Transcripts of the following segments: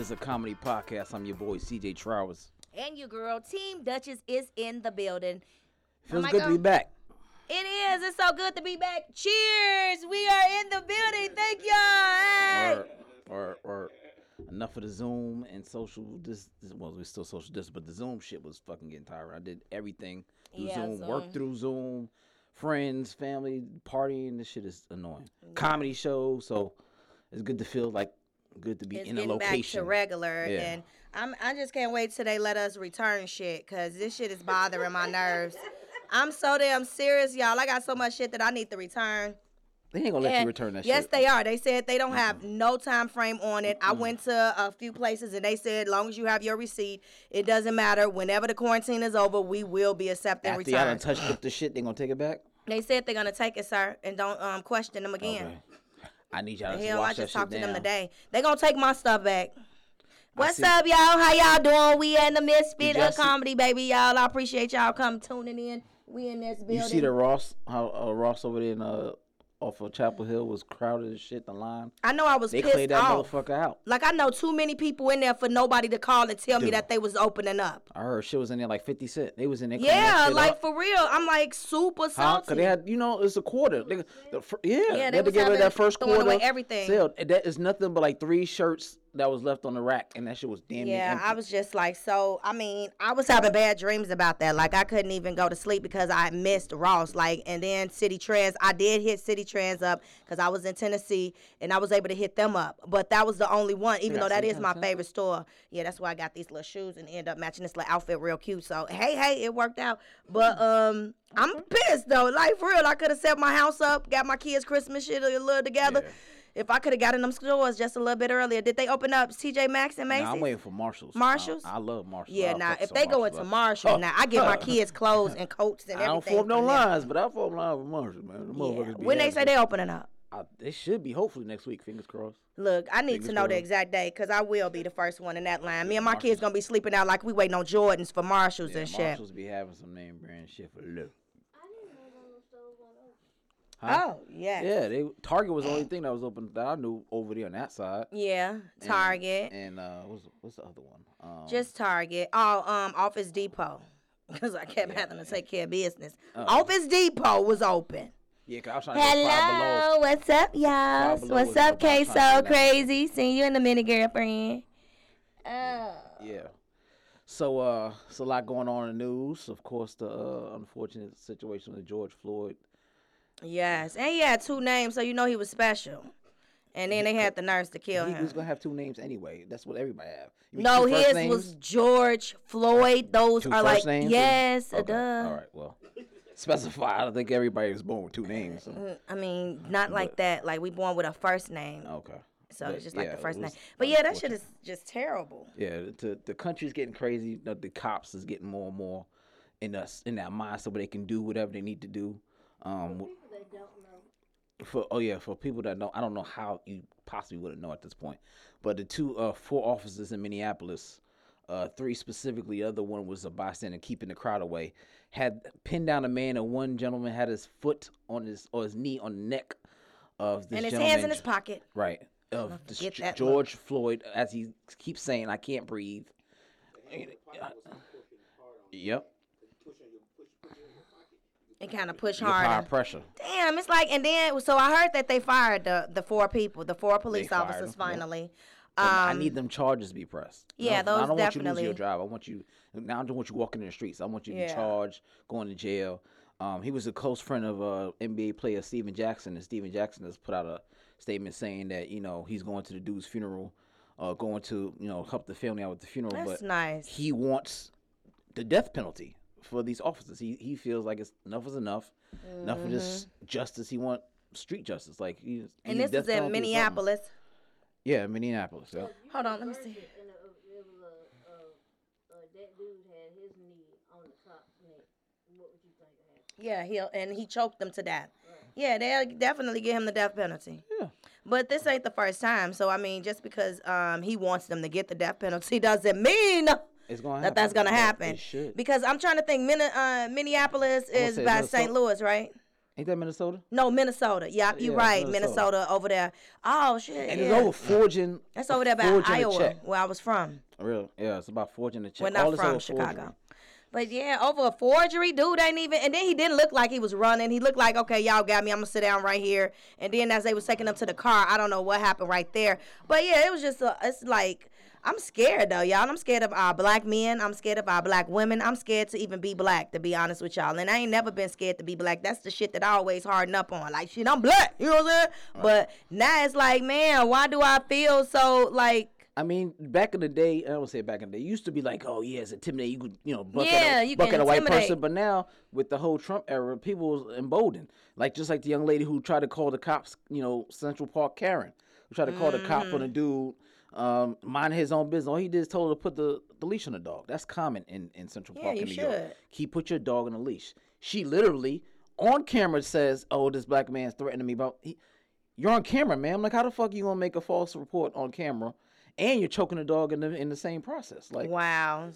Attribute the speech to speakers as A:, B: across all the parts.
A: Misfits of Comedy podcast. I'm your boy CJ Trowers.
B: And your girl, Team Duchess, is in the building.
A: Feels
B: my
A: good to be back.
B: It is. It's so good to be back. Cheers. We are in the building. Thank y'all. Hey.
A: Or, or, or enough of the Zoom and social. This, this well, we're still social distance, but the Zoom shit was fucking getting tired. I did everything through
B: Yeah,
A: Zoom,
B: Zoom.
A: work through Zoom, friends, family, partying. This shit is annoying. Comedy show, so it's good to feel like good to be
B: It's
A: in a
B: getting back to regular,
A: Yeah.
B: and I'm I just can't wait till they let us return shit, cause this shit is bothering my nerves. I'm so damn serious, y'all. I got so much shit that I need to return.
A: they ain't gonna let you return that shit.
B: yes,
A: shit.
B: they are. They said they don't have no time frame on it. I went to a few places and they said, as long as you have your receipt, it doesn't matter. Whenever the quarantine is over, we will be accepting
A: After y'all done touched up the shit, they gonna take it back.
B: They said they're gonna take it, sir, and don't um question them again.
A: Okay. I need y'all to
B: Hell,
A: watch
B: I just
A: that
B: talked to them today. They gonna take my stuff back. What's up, y'all? How y'all doing? We in the misfit of comedy, baby, y'all. I appreciate y'all come tuning in. We in this building.
A: You see the Ross, how uh, Ross over there in uh, off of Chapel Hill was crowded as shit. The line
B: I know I was
A: they
B: pissed
A: cleared that
B: off.
A: motherfucker out.
B: Like I know too many people in there for nobody to call and tell me that they was opening up.
A: I heard shit was in there like fifty cent. They was in there.
B: Yeah, like
A: up.
B: for real. I'm like super
A: Huh?
B: salty.
A: Cause they had, you know, it's a quarter. They, the, fir- yeah,
B: Yeah,
A: they
B: they
A: had to
B: was
A: get rid of that first quarter.
B: away everything.
A: Sale. That is nothing but like three shirts that was left on the rack, and that shit was damn
B: Yeah,
A: empty.
B: I was just like, so. I mean, I was having bad dreams about that. Like, I couldn't even go to sleep because I missed Ross. Like, and then Citi Trends, I did hit Citi Trends up because I was in Tennessee and I was able to hit them up. But that was the only one, even though that is my favorite store. Yeah, that's why I got these little shoes and end up matching this little outfit real cute. So hey, hey, it worked out. But um, I'm pissed though. Like for real, I could have set my house up, got my kids' Christmas shit a little together.
A: Yeah.
B: If I could have gotten them stores just a little bit earlier, did they open up TJ Maxx and Macy's?
A: Nah, I'm waiting for Marshalls.
B: Marshalls?
A: I, love Marshalls.
B: Yeah, now
A: fuck
B: if they go
A: Marshalls
B: into
A: up.
B: Marshall, now I get my kids clothes and coats and everything.
A: I don't form no lines, but I form lines with Marshalls, man. The
B: Yeah.
A: motherfuckers be
B: When they say they opening up,
A: I, they should be hopefully next week. Fingers crossed.
B: look, I need
A: Fingers
B: to know the exact day because I will be the first one in that line. Me and my
A: Marshalls.
B: kids gonna be sleeping out like we waiting on Jordans for Marshalls
A: Yeah,
B: and shit.
A: Marshalls be having some name brand shit for low.
B: Oh yeah.
A: Yeah, they Target was the only thing that was open that I knew over there on that side.
B: Yeah, Target,
A: and uh, what's what's the other one? Um,
B: just Target. Oh, um, Office Depot, because I kept
A: Yeah,
B: having to take care of business.
A: Uh,
B: Office Depot was open.
A: yeah, 'cause I was trying to get five below.
B: Hello, what's up, y'all? What's up, K
A: was trying to
B: So. Crazy? Seeing you in a minute, girlfriend. Oh.
A: Yeah. So uh, it's a lot going on in the news. Of course, the uh, unfortunate situation with George Floyd.
B: Yes, and he had two names, so you know he was special. And then they had the nurse to kill
A: He
B: him.
A: He was gonna have two names anyway. That's what everybody have.
B: No, his
A: names?
B: was George Floyd. Those
A: Two
B: are
A: first
B: like
A: names?
B: yes,
A: Okay.
B: duh.
A: All right. Well, specify. I don't think everybody was born with two names. so-
B: I mean, not like
A: But-
B: that. Like we born with a first name,
A: Okay.
B: so
A: but
B: it's just like
A: yeah,
B: the
A: it
B: first name. But yeah, that shit is just terrible.
A: Yeah, the the country's getting crazy. The, the cops is getting more and more in us in that mindset where they can do whatever they need to do. Um, for oh yeah, for people that know, I don't know how you possibly wouldn't know at this point. But the two, uh, four officers in Minneapolis, uh, three specifically, the other one was a bystander keeping the crowd away, had pinned down a man, and one gentleman had his foot on his or his knee on the neck of this
B: and his
A: gentleman.
B: hands in his pocket.
A: Right. Of
B: Don't
A: this
B: forget
A: G-
B: that look.
A: George Floyd, as he keeps saying, I can't breathe. Yep.
B: And kind of push harder.
A: pressure.
B: Damn, it's like, and then so I heard that they fired the the four people, the four police officers.
A: them.
B: Finally,
A: But I
B: Um,
A: need them charges to be pressed.
B: yeah,
A: No,
B: those
A: I don't want you to lose
B: definitely-
A: your job. I want you now. I don't want you walking in the streets. I want you to
B: Yeah.
A: be charged, going to jail. Um, he was a close friend of uh, NBA player Stephen Jackson, and Stephen Jackson has put out a statement saying that you know he's going to the dude's funeral, uh, going to you know help the family out with the funeral.
B: That's
A: but
B: nice.
A: he wants the death penalty for these officers. He he feels like it's enough is enough. Enough of this justice. He want street justice. Like he.
B: Mm-hmm. and
A: he
B: this is in
A: penalty or something.
B: Minneapolis.
A: Yeah, Minneapolis. Yeah.
B: Hold on, let me see.
C: And uh, it was a, uh, uh, that dude had his knee on the cop's neck. What would you think happened?
B: Yeah, he and he choked them to death. Yeah, they'll definitely give him the death penalty.
A: Yeah.
B: But this ain't the first time, so I mean, just because um he wants them to get the death penalty doesn't mean
A: It's gonna
B: that that's gonna happen. Because I'm trying to think, Min- uh, Minneapolis is by
A: Minnesota-
B: St. Louis, right?
A: Ain't that Minnesota?
B: No, Minnesota. Yeah, you're
A: Yeah,
B: right.
A: Minnesota.
B: Minnesota. over there. Oh shit.
A: And
B: yeah.
A: it's over forging.
B: That's over there by Iowa, where I was from.
A: Real, yeah, it's about forging a check. All
B: not
A: this
B: from Chicago.
A: forgery.
B: But yeah, over a forgery, dude ain't even. And then he didn't look like he was running. He looked like, okay, y'all got me. I'm gonna sit down right here. And then as they was taking him to the car, I don't know what happened right there. But yeah, it was just. A, it's like I'm scared though, y'all. I'm scared of our black men. I'm scared of our black women. I'm scared to even be black, to be honest with y'all. And I ain't never been scared to be black. That's the shit that I always harden up on. Like shit, I'm black. You know what I'm saying? But now it's like, man, why do I feel so like?
A: I mean, back in the day, I don't say back in the day, it used to be like, oh yeah, it's intimidating. You could, you know, buck
B: Yeah,
A: at a,
B: you
A: buck at a white person. But now with the whole Trump era, people was emboldened. Like just like the young lady who tried to call the cops, you know, Central Park Karen, who tried to call the cop on a
B: Mm-hmm.
A: dude, um, mind his own business. All he did is told her to put the, the leash on the dog. That's common in, in Central
B: Yeah,
A: Park in New York.
B: should.
A: Keep put your dog on a leash. She literally on camera says, "Oh, this black man's threatening me." But he, you're on camera, man. I'm like, how the fuck you gonna make a false report on camera, and you're choking the dog in the in the same process? Like
B: Wow.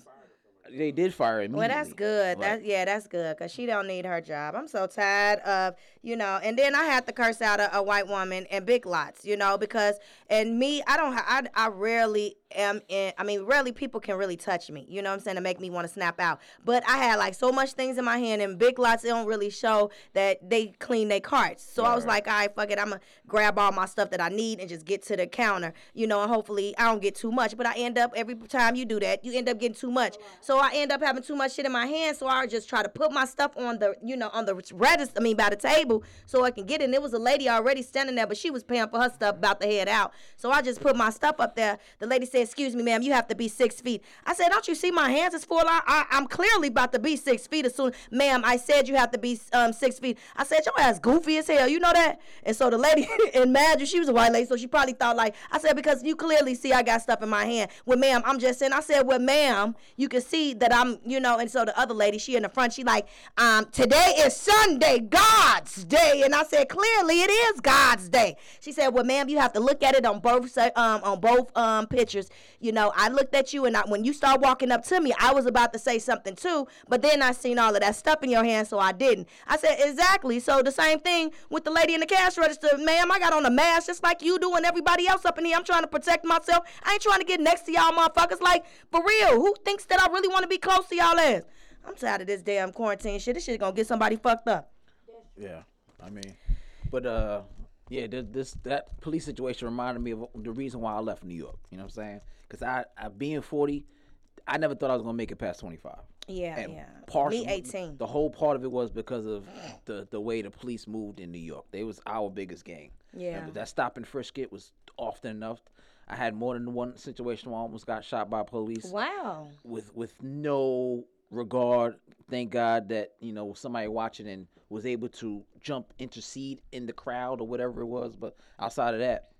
A: They did fire him.
B: Well, that's good. That's yeah, that's good because she don't need her job. I'm so tired of you know. And then I had to curse out a, a white woman in Big Lots, you know, because and me, I don't. I I rarely am in. I mean, rarely people can really touch me. You know what I'm saying to make me want to snap out. But I had like so much things in my hand, and Big Lots they don't really show that they clean their carts. So I was like, all right, fuck it, I'm gonna grab all my stuff that I need and just get to the counter, you know, and hopefully I don't get too much. But I end up every time you do that, you end up getting too much. So I end up having too much shit in my hand. So I just try to put my stuff on the, you know, on the register. I mean, by the table, so I can get. And there was a lady already standing there, but she was paying for her stuff, about to head out. So I just put my stuff up there. The lady said, "Excuse me, ma'am, you have to be six feet." I said, "Don't you see my hands is full? I, I I'm clearly about to be six feet as soon." Ma'am, I said you have to be um six feet. I said your ass goofy as hell. You know that? And so the lady, in mad she was a white lady, so she probably thought like I said because you clearly see I got stuff in my hand. Well, ma'am, I'm just saying. I said, well, ma'am, you can see that I'm, you know. And so the other lady, she in the front, she like, um, today is Sunday, God's day, and I said clearly it is God's day. She said, well, ma'am, you have to look at it on both um on both um pictures. You know, I looked at you, and I, when you start walking up to me, I was about to say something too, but then I seen all of that stuff in your hand, so I didn't. I said exactly. So the same thing with the lady in the cash register, ma'am. I got on a mask just like you do and everybody else up in here. I'm trying to protect myself. I ain't trying to get next to y'all motherfuckers. Like for real, who thinks that I really want to be close to y'all ass? I'm tired of this damn quarantine shit. This shit gonna get somebody fucked up.
A: Yeah, I mean, but uh, yeah, th- this that police situation reminded me of the reason why I left New York. You know what I'm saying? Because I, I being 40, I never thought I was gonna make it past 25.
B: Yeah,
A: And
B: yeah.
A: partial-
B: Me 18.
A: The whole part of it was because of the the way the police moved in New York. They was our biggest gang.
B: Yeah.
A: Remember, that stop and frisk it was often enough. I had more than one situation where I almost got shot by police
B: Wow.
A: with with no regard. Thank God that you know somebody watching and was able to jump, intercede in the crowd or whatever it was. But outside of that,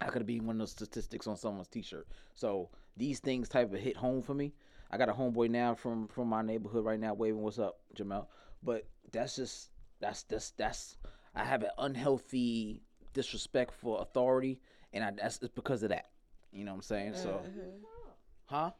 A: I could have been one of those statistics on someone's T-shirt. So these things type of hit home for me. I got a homeboy now from from my neighborhood right now, waving "What's up, Jamel?" But that's just that's that's that's I have an unhealthy disrespect for authority, and I, that's it's because of that. You know what I'm saying? So, huh?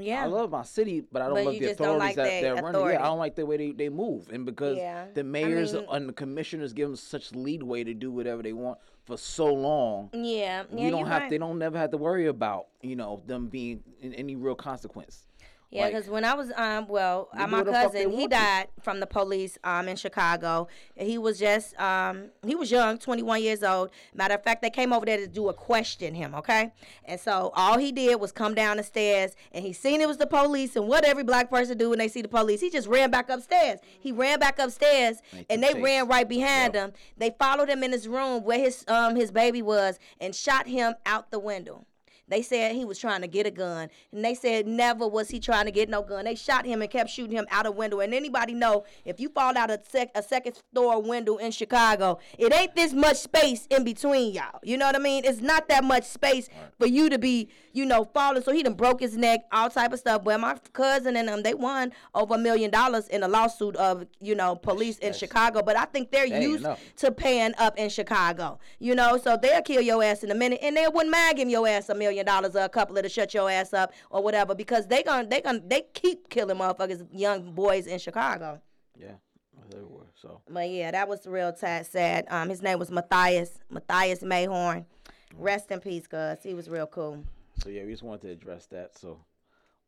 B: Yeah.
A: I love my city, but I don't
B: But
A: love the authorities
B: like
A: that they're running.
B: authority.
A: Yeah, I don't like the way they, they move, and because
B: Yeah.
A: The mayors
B: mean-
A: and the commissioners give them such leadway to do whatever they want for so long.
B: yeah. yeah,
A: don't have.
B: right.
A: They don't never have to worry about you know them being in any real consequence.
B: Yeah,
A: Like,
B: because when I was um well, uh, my
A: what the fuck they
B: cousin he
A: want to.
B: died from the police um in Chicago. He was just um he was young, 21 years old. Matter of fact, they came over there to do a question him, okay? And so all he did was come down the stairs and he seen it was the police and what every black person do when they see the police. He just ran back upstairs. He ran back upstairs
A: Make
B: and they
A: chase.
B: ran right behind
A: Yep.
B: him. They followed him in his room where his um his baby was and shot him out the window. They said he was trying to get a gun, and they said never was he trying to get no gun. They shot him and kept shooting him out a window. And anybody know if you fall out a, sec- a second floor window in Chicago, it ain't this much space in between y'all. You know what I mean? It's not that much space for you to be, you know, falling. So he done broke his neck, all type of stuff. Well, my cousin and them, they won over a million dollars in a lawsuit of, you know, police in
A: that's-
B: Chicago. But I think they're used
A: enough.
B: to paying up in Chicago. You know, so they'll kill your ass in a minute, and they wouldn't mind giving your ass a million dollars or a couple of to shut your ass up or whatever because they gonna they gonna they keep killing motherfuckers, young boys in Chicago.
A: Yeah. They were So
B: But yeah, that was real ta- sad. Um, his name was Matthias Matthias Mayhorn. Rest in peace, cuz he was real cool.
A: So yeah, we just wanted to address that. So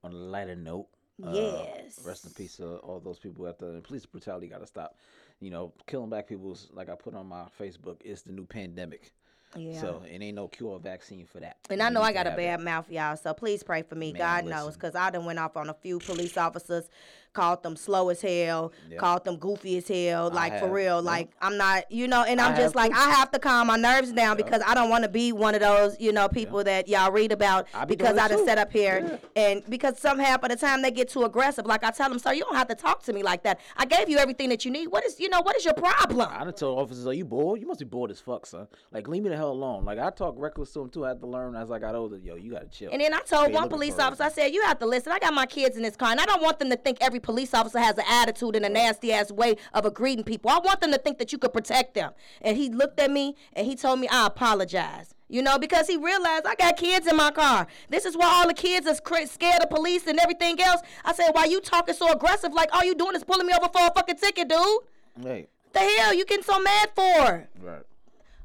A: on a lighter note. uh,
B: Yes.
A: rest in peace to all those people out the police brutality got to stop. You know, killing black people is like I put on my Facebook. It's the new pandemic.
B: Yeah.
A: So it ain't no cure or vaccine for that.
B: And I know I got a bad
A: that.
B: mouth, y'all. So please pray for me.
A: Man,
B: God knows, because I done went off on a few police officers, called them slow as hell,
A: Yep.
B: called them goofy as hell.
A: I
B: Like for real.
A: yep.
B: Like I'm not, you know. And
A: I
B: I'm just like
A: too.
B: I have to calm my nerves down because I don't want to be one of those, you know, people that y'all read about
A: I be
B: because I
A: just
B: set up here and because some half of the time they get too aggressive. Like I tell them, sir, you don't have to talk to me like that. I gave you everything that you need. What is, you know, what is your problem?
A: I done told officers, "Are you bored? You must be bored as fuck, son. Like, leave me the hell alone." Like, I talk reckless to them too. I had to learn as I got older. Yo, you gotta chill.
B: And then I told one police officer, I said, "You have to listen. I got my kids in this car, and I don't want them to think every police officer has an attitude and a nasty ass way of greeting people. I want them to think that you could protect them." And he looked at me and he told me, "I apologize." You know, because he realized I got kids in my car. This is why all the kids is cra- scared of police and everything else. I said, "Why you talking so aggressive? Like all you doing is pulling me over for a fucking ticket, dude?
A: hey,
B: The hell you getting so mad for?"
A: right.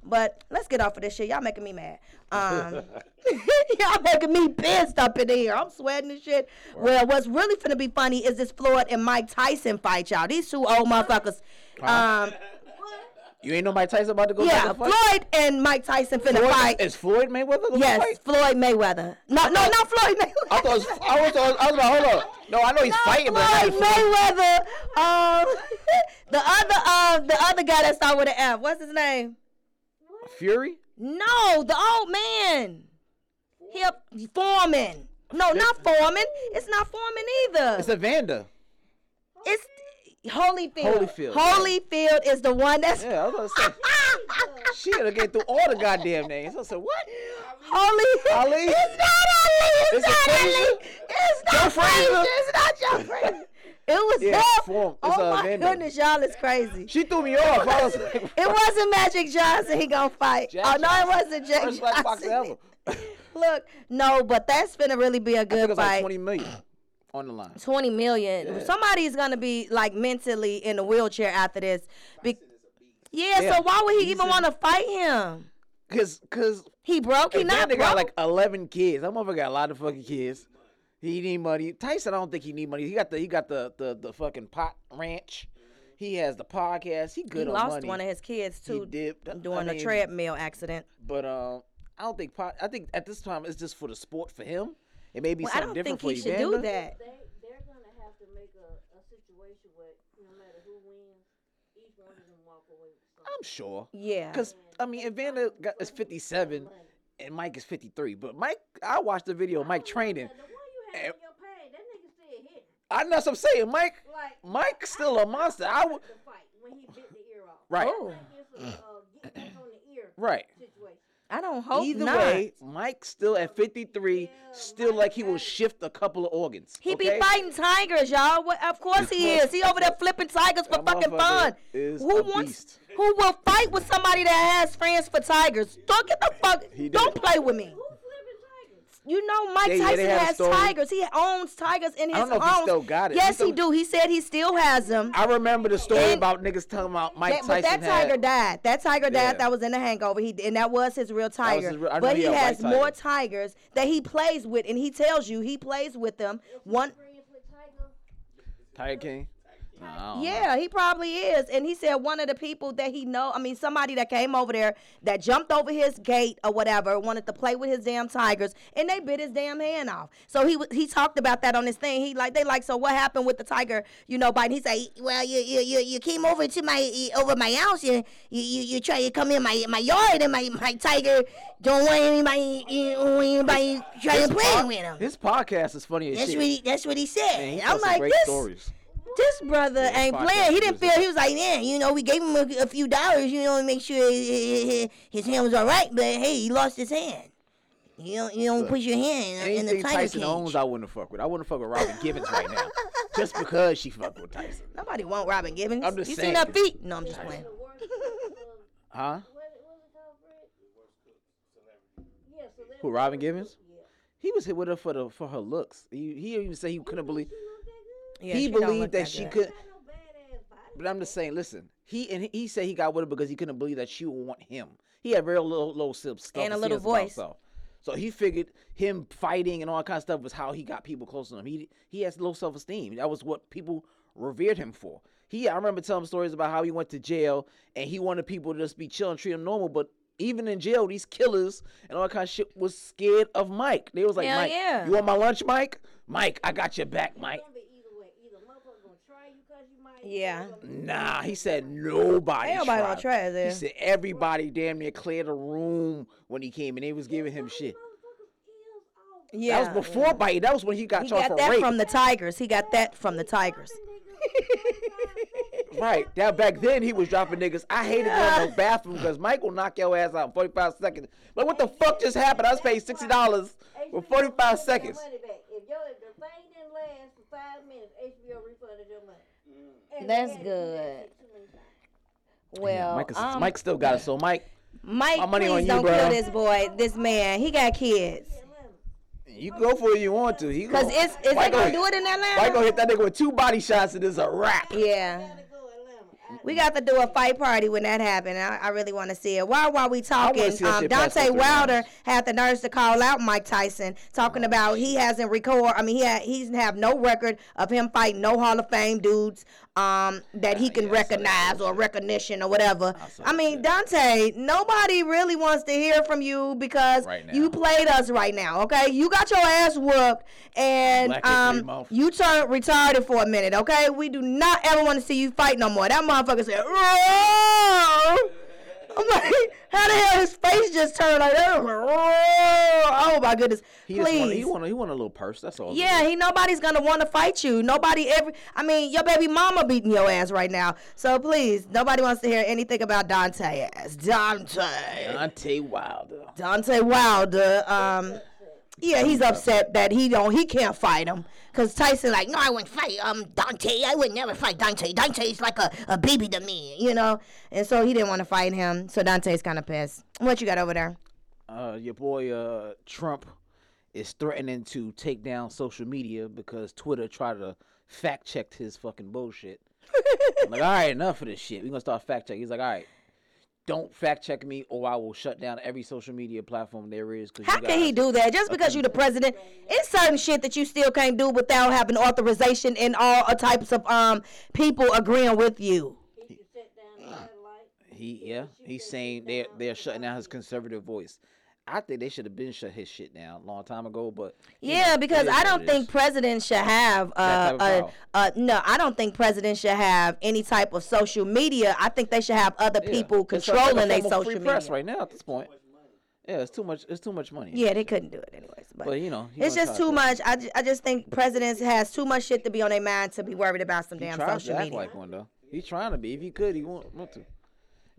B: But let's get off of this shit. Y'all making me mad. Um, y'all making me pissed up in here. I'm sweating and shit. Well, what's really finna be funny is this Floyd and Mike Tyson fight, y'all. These two old motherfuckers. Um,
A: You ain't know Mike Tyson about to go
B: yeah,
A: back and fight?
B: Floyd and Mike Tyson finna
A: Floyd-
B: fight.
A: Is Floyd Mayweather
B: Yes,
A: fight?
B: Floyd Mayweather. No, no, not Floyd Mayweather.
A: I thought it was, I was, I was like, hold on. No, I know he's fighting, but
B: Floyd
A: was-
B: Mayweather. Um, the other, uh, the other guy that started with an F. What's his name?
A: Fury.
B: No, the old man. He a Foreman. No, not Foreman. It's not Foreman either.
A: It's Evander.
B: It's Holyfield.
A: Holyfield.
B: Holyfield is the one that's
A: Yeah, I was gonna say. she had to get through all the goddamn names. I said, what?
B: Holy.
A: Ali?
B: It's not Ali. It's
A: Is it
B: not? Ali. It's not
A: Joe? Frazier.
B: It's not Joe Frazier. It was
A: Yeah,
B: him.
A: Form- it's,
B: oh my
A: Vander.
B: goodness, y'all is crazy.
A: She threw me off. I was like,
B: It wasn't Magic Johnson. He gonna fight.
A: Jack
B: oh no, it wasn't Jack
A: First black boxer
B: Johnson.
A: ever.
B: Look, no, but that's gonna really be a
A: I think
B: good
A: it was like
B: fight.
A: 20 million on the line.
B: 20 million. Somebody's gonna be like mentally in a wheelchair after this. Be- yeah,
A: Yeah,
B: so why would he
A: he's
B: even want to fight him?
A: Cause, cause
B: He broke. He not
A: Evander
B: broke.
A: got like 11 kids. That motherfucker got a lot of fucking kids. He need money. Tyson, I don't think he need money. He got the he got the the, the fucking pot ranch. He has the podcast. He
B: he
A: good on
B: lost
A: money.
B: one of his kids too.
A: He
B: too
A: dipped. I
B: doing a
A: mean,
B: treadmill accident.
A: But um, I don't think pot. I think at this time it's just for the sport for him. It may be
B: Well, I
A: something
B: don't
A: different
B: think he
A: for
B: should
A: Evander.
B: do that.
C: They they're gonna have to make a, a situation where no matter who wins, each one of them walk away with something.
A: I'm sure.
B: Yeah.
A: Because I mean, Evander got, is 57 and Mike is 53. But Mike, I watched the video of Mike training.
C: The one you had on your page, that nigga still hitting.
A: I know what I'm saying. Mike,
C: Like
A: Mike's still a monster. I would.
C: the fight when he bit the ear off.
A: Right.
B: Oh.
C: I think it's a uh, get back on the ear
A: Right.
C: situation.
B: I don't hope
A: Either
B: not.
A: way, Mike's still at 53, still like he will shift a couple of organs.
B: He
A: okay?
B: be fighting tigers, y'all. What, of course he is. He over there flipping tigers for
A: That
B: fucking fun. Who wants?
A: beast.
B: Who will fight with somebody that has friends for tigers? Don't get the fuck. Don't play with me.
C: Who flipping tigers?
B: You know Mike
A: Yeah, yeah,
B: Tyson
A: had
B: has tigers. He owns tigers in his
A: I don't know if he still got it.
B: Yes,
A: He
B: he do. He said he still has them.
A: I remember the story
B: And-
A: about niggas talking about Mike
B: That- but
A: Tyson
B: that tiger
A: had.
B: died. That tiger died.
A: Yeah.
B: That was in the Hangover. He and that was his real tiger.
A: his real-
B: but
A: he
B: he has
A: white
B: more tigers that he plays with, and he tells you he plays with them. One.
C: Friends with Tiger.
A: Tiger King. Nah, I know.
B: Yeah, he probably is. And he said one of the people that he know, I mean, somebody that came over there that jumped over his gate or whatever, wanted to play with his damn tigers, and they bit his damn hand off. So he he talked about that on his thing. He like they like, so what happened with the tiger? You know, biting. He say, well, you you you, you came over to my over my house, you you you, you try to come in my my yard, and my my tiger don't want anybody anybody trying to play
A: pod-
B: with him.
A: His podcast is funny as
B: That's
A: shit.
B: what he that's what he said.
A: Man, he
B: I'm like
A: great
B: this.
A: stories.
B: This brother
A: his
B: ain't playing. He didn't feel. He was like, man, you know, we gave him a, a few dollars, you know, to make sure his, his hand was all right. But hey, he lost his hand. You don't, you don't put your hand in, in the
A: Anything
B: tiger
A: Tyson
B: cage.
A: owns, I wouldn't fuck with. I wouldn't fuck with Robin Givens right now, just because she fucked with Tyson.
B: Nobody want Robin Givens.
A: I'm just saying.
B: you
A: saying.
B: seen her feet? No, I'm just playing.
C: The worst. uh,
A: Huh?
C: what what was it called, Fred? Yeah, so that.
A: Who? Robin Givens?
C: Yeah.
A: He was hit with her for the for her looks. He he even said he couldn't believe.
B: Yeah,
A: he
B: she don't look
A: believed that
B: that
A: she could.
C: Got no badass body.
A: But I'm just saying, listen. He and he said he got with her because he couldn't believe that she would want him. He had very low low stuff
B: And a little voice.
A: So he figured him fighting and all that kind of stuff was how he got people close to him. He he has low self esteem. That was what people revered him for. He I remember telling stories about how he went to jail and he wanted people to just be chill and treat him normal, but even in jail, these killers and all that kind of shit was scared of Mike. They was like,
B: Hell
A: Mike,
B: yeah.
A: you want my lunch, Mike? Mike, I got your back, Mike.
C: It's gonna be either way. Either motherfucker gonna try you cause you might.
B: Yeah.
A: Nah, he said nobody.
B: Ain't nobody gonna try it there.
A: He said everybody damn near cleared the room when he came and they was giving him shit.
B: Yeah.
A: That was before bite. That was when he got
B: He
A: charged
B: got
A: for
B: that
A: rape.
B: from the Tigers. He got that from the Tigers.
A: right. That back then he was dropping niggas. I hated going to the bathroom because Mike will knock your ass out in 45 seconds. Like what the fuck just happened? I was paid sixty dollars for 45 seconds.
C: Money back. If, your, if the thing didn't last for five minutes, HBO refunded your money. And
B: That's
C: they had to do that
B: good.
C: shit too.
B: Well,
A: Mike, is,
B: um,
A: Mike still got it. So Mike,
B: Mike,
A: my money
B: please
A: on you,
B: don't
A: bro.
B: kill this boy, this man. He got kids.
A: you go for it you want to. He
B: Cause
A: gon-
B: it's is they
A: Mike
B: gonna
A: gonna-
B: do it in Atlanta?
A: Mike
B: Atlanta?
A: gonna hit that nigga with two body shots and it's a wrap.
B: Yeah.
C: Gotta go Atlanta. I-
B: We got to do a fight party when that happened. I, I really want to see it. While while we talking, um,
A: Deontay
B: Wilder had the nerves to call out Mike Tyson, talking about he hasn't record. I mean, he had, he's have no record of him fighting no Hall of Fame dudes um, that he can
A: yeah, I
B: recognize or recognition or whatever.
A: saw
B: I mean. Deontay, nobody really wants to hear from you because
A: Right
B: you played us right now. Okay, you got your ass whooped and um, you turned retarded for a minute. Okay, we do not ever want to see you fight no more. That motherfucker said! I'm like, how the hell his face just turned like that? Oh my goodness!
A: He just want,
B: Please.
A: he want, he want a little purse. That's all.
B: Yeah, he nobody's gonna want to fight you. Nobody ever. I mean, your baby mama beating your ass right now. So please, nobody wants to hear anything about Deontay ass. Deontay.
A: Deontay Wilder.
B: Deontay Wilder. Um, yeah, he's upset that he don't he can't fight him. Cause Tyson like, no, I wouldn't fight um Deontay. I would never fight Deontay. Deontay's like a, a baby to me, you know. And so he didn't want to fight him. So Deontay's kind of pissed. What you got over there?
A: Uh, your boy uh, Trump is threatening to take down social media because Twitter tried to fact check his fucking bullshit. I'm like, all right, enough of this shit. We're gonna start fact checking. He's like, all right, don't fact check me, or I will shut down every social media platform there is. Cause
B: How
A: you
B: can he do that? Just because you're the president, it's certain shit that you still can't do without having authorization and all types of um people agreeing with you.
C: He should set down the satellite.
A: He yeah, he's saying they're they're shutting down his conservative voice. I think they should have been shut his shit down a long time ago, but
B: Yeah,
A: know,
B: because I don't think presidents should have uh,
A: type
B: uh, uh no, I don't think presidents should have any type of social media. I think they should have other
A: Yeah.
B: people
A: a
B: controlling their
A: of free
B: social
A: press
B: media.
A: right now at this point. Yeah, it's too much. It's too much money.
B: Yeah, they couldn't do it anyways. But,
A: But you know,
B: it's just too
A: to-
B: much. I, ju- I just think presidents has too much shit to be on their mind to be worried about some
A: He
B: damn social media.
A: like one though. He's trying to be. If he could, he want, want to.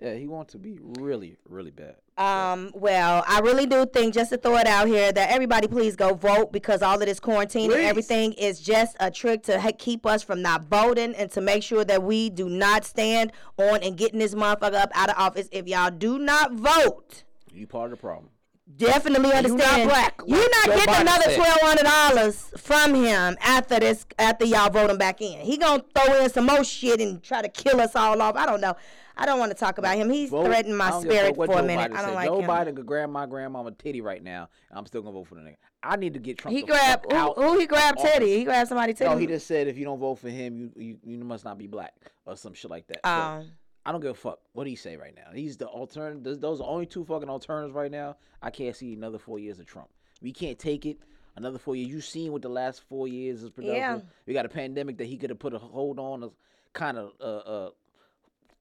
A: Yeah, he wants to be really, really bad.
B: Um, well, I really do think just to throw it out here that everybody please go vote because all of this quarantine and everything is just a trick to keep us from not voting and to make sure that we do not stand on and getting this motherfucker up out of office. If y'all do not vote,
A: You part of the problem.
B: definitely understand.
A: not
B: understand
A: black,
B: you're not getting another twelve hundred dollars from him after this after y'all vote him back in. He gonna throw in some more shit and try to kill us all off. I don't know. I don't want to talk about him. He's
A: Vote-
B: threatening my
A: don't give a
B: spirit for a minute.
A: Biden
B: I don't
A: said.
B: like
A: Joe
B: him.
A: Biden could grab my grandmama titty right now, I'm still gonna vote for the nigga. I need to get Trump.
B: He grabbed who, who he grabbed. Teddy. He grabbed somebody Teddy.
A: No, he just said if you don't vote for him, you you, you must not be black or some shit like that. So,
B: Um,
A: I don't give a fuck. What do he say right now? He's the alternative. Those, those are only two fucking alternatives right now. I can't see another four years of Trump. We can't take it. Another four years. You seen what the last four years is productive.
B: Yeah.
A: We got a pandemic that he could have put a hold on, kind of uh, uh,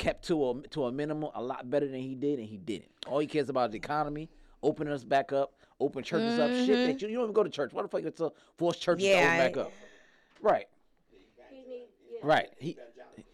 A: kept to a to a minimum, a lot better than he did, and he didn't. All he cares about is the economy, opening us back up, open churches up. Shit that you, you don't even go to church. Why the fuck you to force churches
B: Mm-hmm. Yeah,
A: to open back up? Right,
C: He need, yeah.
A: right. He,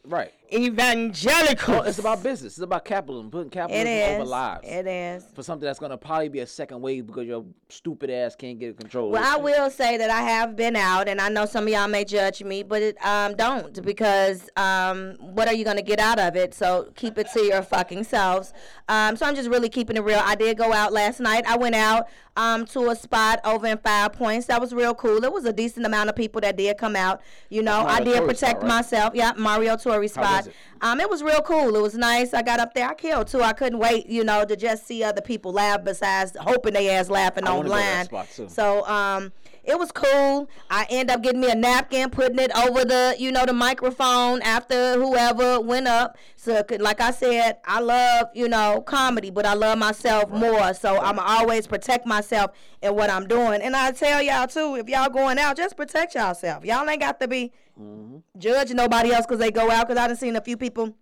A: right.
B: evangelical.
A: Well, it's about business. It's about capitalism. Putting capitalism
B: is.
A: over lives.
B: It is.
A: for something that's gonna probably be a second wave because your stupid ass can't get control.
B: Well, I will say that I have been out, and I know some of y'all may judge me, but it, um, don't because um, what are you gonna get out of it? So keep it to your fucking selves. Um, so I'm just really keeping it real. I did go out last night. I went out um, to a spot over in Five Points. That was real cool. It was a decent amount of people that did come out. You know, I did protect
A: spot, right?
B: myself. Yeah, Mario Spot.
A: it?
B: Um, it was real cool. It was nice. I got up there. I killed too. I couldn't wait, you know, to just see other people laugh. Besides hoping they ass laughing
A: I wanna go to that
B: online. So um, it was cool. I end up getting me a napkin, putting it over the, you know, the microphone after whoever went up. So, like I said, I love, you know, comedy, but I love myself more. So I'm always protect myself in what I'm doing. And I tell y'all too, if y'all going out, just protect yourself. Y'all ain't got to be mm-hmm. judging nobody else because they go out. Because I done seen a few people.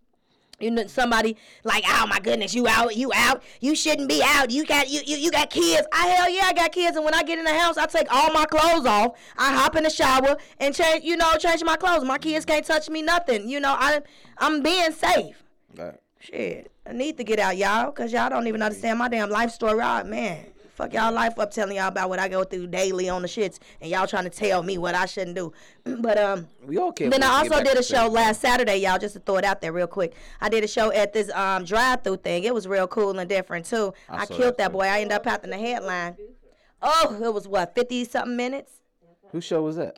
B: You know, somebody like, oh my goodness, you out, you out, you shouldn't be out. You got you, you you got kids. I hell yeah, I got kids. And when I get in the house, I take all my clothes off. I hop in the shower and change, you know, change my clothes. My kids can't touch me, nothing. You know, I I'm being safe.
A: Right.
B: Shit, I need to get out, y'all, cause y'all don't even understand my damn life story. Right, man, fuck y'all life up, telling y'all about what I go through daily on the shits, and y'all trying to tell me what I shouldn't do. but um.
A: We all can't.
B: Then I also did a show
A: things.
B: last Saturday, y'all, just to throw it out there real quick. I did a show at this um drive-through thing. It was real cool and different too.
A: I
B: I, killed
A: that,
B: that boy. I ended up having the headline. Oh, it was what fifty something minutes.
A: Whose show was that?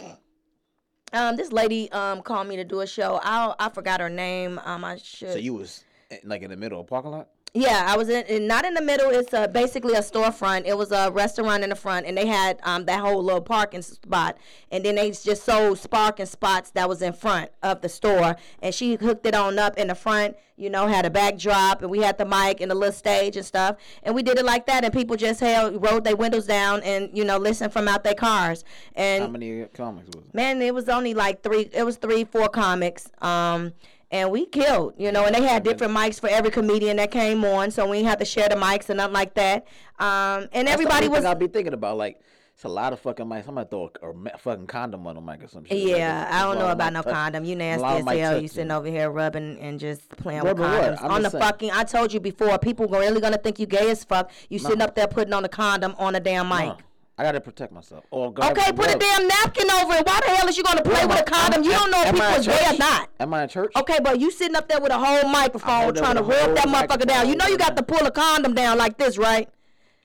B: Um, this lady um called me to do a show. I I forgot her name. Um, I should.
A: So you was eh, like in the middle of parking lot?
B: Yeah, I was in, in not in the middle. It's uh, basically a storefront. It was a restaurant in the front, and they had um, that whole little parking spot. And then they just sold parking spots that was in front of the store. And she hooked it on up in the front. You know, had a backdrop, and we had the mic and the little stage and stuff. And we did it like that, and people just held rolled their windows down and you know listened from out their cars. And
A: How many comics was it?
B: man, it was only like three. It was three, four comics. Um, and we killed, you know. And they had different mics for every comedian that came on, so we didn't have to share the mics and nothing like that. Um, and everybody was.
A: I'll be thinking about like. It's a lot of fucking mics. I'm gonna throw a, a fucking condom on the mic or some shit.
B: Yeah,
A: it's-
B: I don't know about no
A: touch-
B: condom. You nasty as hell. You sitting over here rubbing and just playing with condoms on the
A: saying.
B: fucking. I told you before, people really gonna think you gay as fuck. You sitting up there putting on a condom on a damn mic.
A: Nah, I gotta protect myself. Or
B: Okay, put a damn napkin over it. Why the hell is you gonna play
A: am
B: with
A: I-
B: a condom? You
A: am-
B: don't know if
A: am I
B: people
A: in
B: or not.
A: Am I in church?
B: Okay, but you sitting up there with a whole microphone trying to rub that motherfucker down. You know you got to pull a condom down like this, right?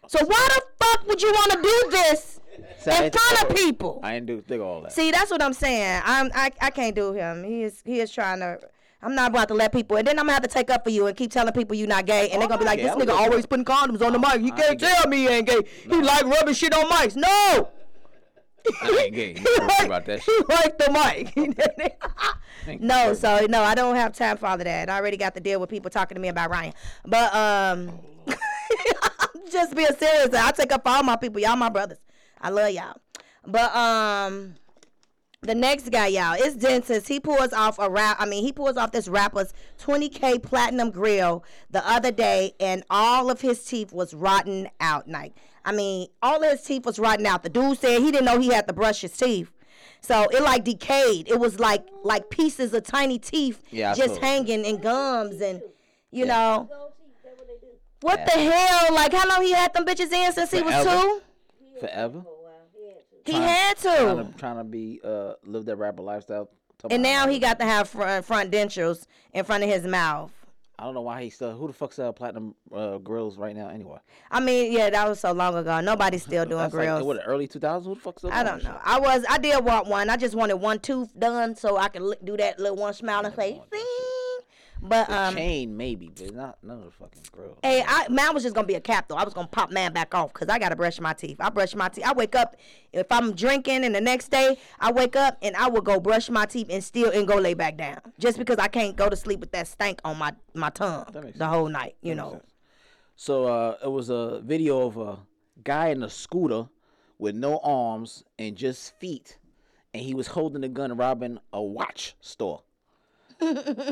B: So why the fuck would you want to do this
A: See, I
B: in front of people?
A: I ain't do think all that.
B: See, that's what I'm saying. I'm I, I can't do him. He is he is trying to. I'm not about to let people, and then I'm gonna have to take up for you and keep telling people you're not gay, and they're gonna be like, "This nigga always putting condoms on the mic.
A: You
B: can't tell me he ain't gay. He like rubbing shit on mics. No,
A: I ain't gay. You
B: he like,
A: about that
B: he like the mic. No, so no, I don't have time for all of that. I already got to deal with people talking to me about Ryan. But um just being serious, I take up for all my people. Y'all my brothers. I love y'all. But um the next guy, y'all, is dentist. He pulls off a rap. I mean, he pulls off this rapper's 20k platinum grill the other day, and all of his teeth was rotten out. Like, I mean, all of his teeth was rotten out. The dude said he didn't know he had to brush his teeth, so it like decayed. It was like like pieces of tiny teeth
A: Yeah,
B: just hanging and gums and you know
C: teeth, that's what
B: what the hell? Like, how long he had them bitches in since he was two?
A: Forever.
C: For a while, he had to.
A: Trying- Trying
B: to.
A: trying to be uh live that rapper lifestyle.
B: And now he got to have front, front dentures in front of his mouth.
A: I don't know why he still. Who the fuck sell platinum uh, grills right now anyway?
B: I mean, yeah, that was so long ago. Nobody's still doing
A: That's
B: grills.
A: like what early 2000s. Who the fuck still?
B: I don't know.
A: shit?
B: I was, I did want one. I just wanted one tooth done so I could do that little one smile and say,
A: want that
B: "Ding." But
A: The
B: um,
A: chain maybe, but not none of the fucking grills.
B: Hey, I, mine was just gonna be a cap though. I was gonna pop mine back off because I gotta brush my teeth. I brush my teeth. I wake up if I'm drinking, and the next day I wake up and I will go brush my teeth and still and go lay back down just because I can't go to sleep with that stank on my my tongue the
A: makes
B: whole night. You know.
A: sense. So uh, it was a video of a guy in a scooter with no arms and just feet, and he was holding a gun robbing a watch store.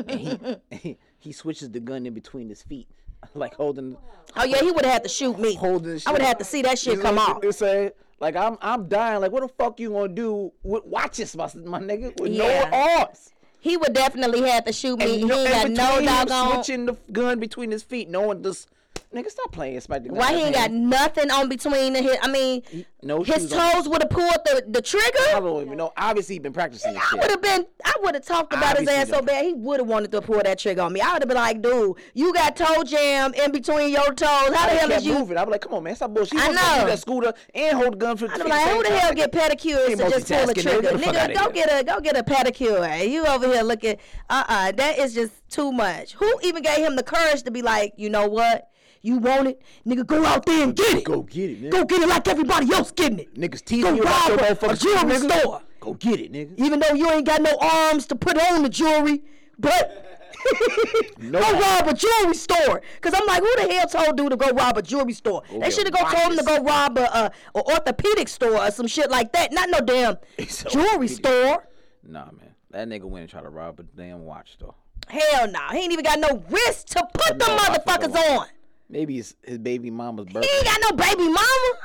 A: He, he he switches the gun in between his feet, like holding
B: Oh yeah, he would have had to shoot me.
A: holding.
B: I would have had to see that shit
A: You
B: come
A: know
B: off.
A: they say? Like I'm I'm dying. Like what the fuck you gonna do with watches, my, my nigga, with
B: Yeah.
A: no arms?
B: He would definitely have to shoot me.
A: And
B: he
A: no,
B: got no doggone.
A: switching the gun between his feet, knowing this Nigga, stop playing. Spike
B: Why he ain't got nothing on between the his? I mean,
A: no
B: his toes would have pulled the the
A: I
B: trigger.
A: don't even know. Obviously, he been practicing this
B: I would have been. I would have talked about his ass so bad he would have wanted to pull that trigger on me. I would have been like, dude, you got toe jam in between your toes. How the hell is you?
A: moving. I'd was like, come on, man, stop bullshit.
B: I know.
A: that scooter and hold the gun for
B: be like, who the hell get pedicures to just pull a trigger?
A: Get the fuck
B: Nigga, go get a go get a pedicure. You over here looking uh uh that is just too much. Who even gave him the courage to be like, you know what? You want it? Nigga, go out there and get it.
A: Go get it, nigga.
B: Go get it like everybody else getting it.
A: Niggas teasing you about
B: rob
A: your
B: a, a jewelry
A: nigga.
B: store.
A: Go get it, nigga.
B: Even though you ain't got no arms to put on the jewelry, but
A: No.
B: go rob a jewelry store. Cause I'm like, who the hell told dude to go rob a jewelry store? Oh,
A: they
B: should have go told him to go rob a, a, a orthopedic store or some shit like that. Not no damn jewelry store.
A: Nah, man. That nigga went and tried to rob a damn watch store.
B: Hell no, he ain't even got no wrist to put
A: know
B: them
A: if I
B: motherfuckers on.
A: Maybe his, his baby mama's birthday.
B: He ain't got no baby mama.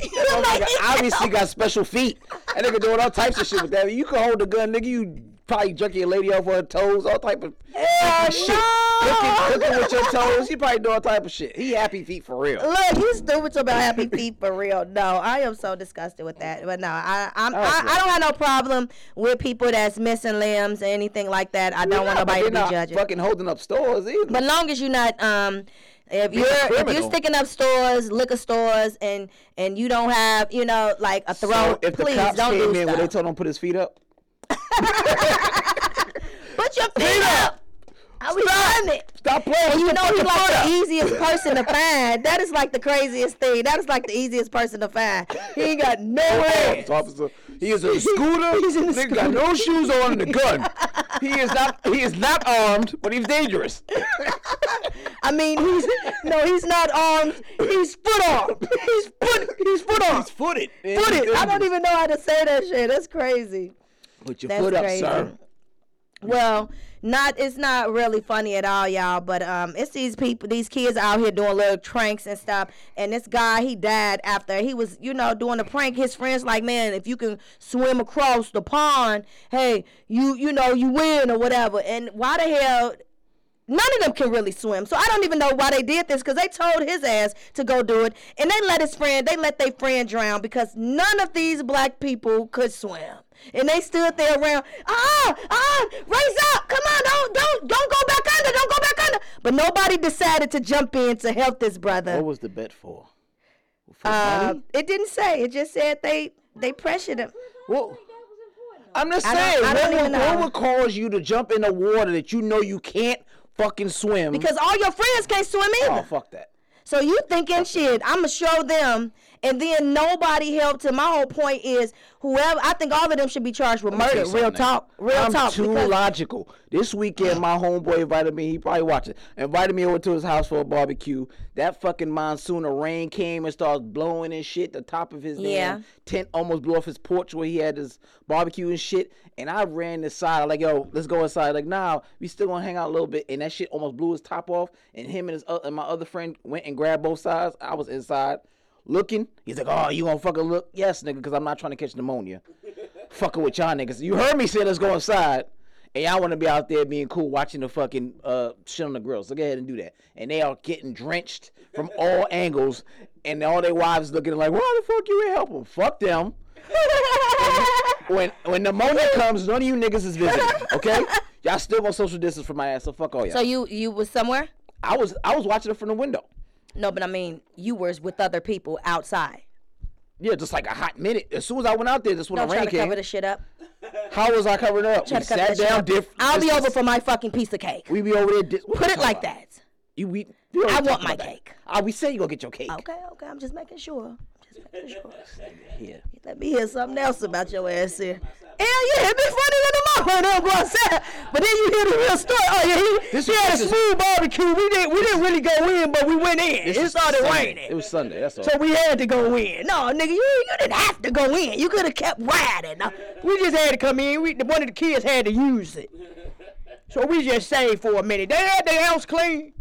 B: You know,
A: That nigga obviously got special feet. That nigga doing all types of shit with that. You can hold the gun, nigga. You probably jerking your lady off with her toes, all type of
B: Hell
A: shit.
B: no.
A: Cooking, cooking with your toes. He probably do all type of shit. He happy feet for real.
B: Look, he's stupid about happy feet for real. No, I am so disgusted with that. But no, I I'm, I, I don't have no problem with people that's missing limbs or anything like that. I don't want
A: Nah, but
B: nobody to be
A: not
B: judging.
A: Fucking holding up stores either.
B: But long as you're not um if
A: Being
B: you're if you're sticking up stores, liquor stores, and and you don't have you know like a throat,
A: so if
B: please
A: the cops
B: don't
A: came
B: do
A: in,
B: stuff.
A: when they told him to put his feet up?
B: Put your feet up. I was done it.
A: Stop playing.
B: You
A: Put
B: know he's like the
A: up.
B: easiest person to find. That is like the craziest thing. That is like the easiest person to find. He ain't got no hands.
A: Officer, he is a scooter.
B: He's in a
A: Nigga got no shoes on and a gun. He is not. He is not armed, but he's dangerous.
B: I mean, he's no, he's not armed. He's foot armed. He's foot. He's foot armed.
A: He's footed.
B: Footed. I don't even know how to say that shit. That's crazy.
A: Put your
B: That's
A: foot up,
B: crazy.
A: sir.
B: Well, not it's not really funny at all, y'all. But um, it's these people, these kids out here doing little pranks and stuff. And this guy, he died after he was, you know, doing a prank. His friends like, man, if you can swim across the pond, hey, you, you know, you win or whatever. And why the hell? None of them can really swim. So I don't even know why they did this because they told his ass to go do it. And they let his friend, they let their friend drown because none of these black people could swim. And they stood there around, ah, ah, raise up, come on, don't, don't, don't go back under, don't go back under. But nobody decided to jump in to help this brother.
A: What was the bet for? For
B: Uh, it didn't say. It just said they they pressured him.
A: Well, I'm just
B: I don't- I don't
A: what, would, what would cause you to jump in the water that you know you can't fucking swim?
B: Because all your friends can't swim either.
A: oh fuck that.
B: So you thinking shit, I'ma show them and then nobody helped him. My whole point is whoever I think all of them should be charged with
A: Let me tell
B: murder. Real talk. Real
A: I'm
B: talk.
A: too logical. This weekend, my homeboy invited me. He probably watching. Invited me over to his house for a barbecue. That fucking monsoon of rain came and started blowing and shit. The top of his
B: Yeah.
A: tent almost blew off his porch where he had his barbecue and shit. And I ran inside. I'm like, yo, let's go inside. Like, nah, we still gonna hang out a little bit. And that shit almost blew his top off. And him and his uh, and my other friend went and grabbed both sides. I was inside looking. He's like, oh, you gonna fucking look? Yes, nigga, because I'm not trying to catch pneumonia fucking with y'all niggas. You heard me say let's go inside. And y'all want to be out there being cool, watching the fucking uh, shit on the grill. So go ahead and do that. And they are getting drenched from all angles, and all their wives looking like, "Why the fuck you ain't help them? Fuck them." when when pneumonia comes, none of you niggas is visiting. Okay, y'all still gonna social distance from my ass. So fuck all y'all.
B: So you you was somewhere?
A: I was I was watching it from the window.
B: No, but I mean you was with other people outside.
A: Yeah, just like a hot minute. As soon as I went out there, that's when
B: Don't
A: the
B: try to
A: came.
B: cover the shit up.
A: How was I covering it up?
B: Try
A: We
B: to cover
A: sat
B: that shit
A: down.
B: up.
A: Diff-
B: I'll be over for my fucking piece of cake.
A: We be over there. Di-
B: Put it like that.
A: You we.
B: I want my
A: about that.
B: cake.
A: Ah, we said you gonna get your cake.
B: Okay, okay. I'm just making sure. Let me hear something else about your ass here. Hell yeah, it be funny than the mother go outside. But then you hear the real story. Oh yeah, he,
A: This
B: he
A: was-
B: had a smooth barbecue. We didn't we didn't really go in, but we went in. It started
A: Sunday.
B: raining.
A: It was Sunday. That's all.
B: So we had to go in. No, nigga, you, you didn't have to go in. You could have kept riding. No, we just had to come in. We, one of the kids had to use it. So we just saved for a minute. They had their house clean.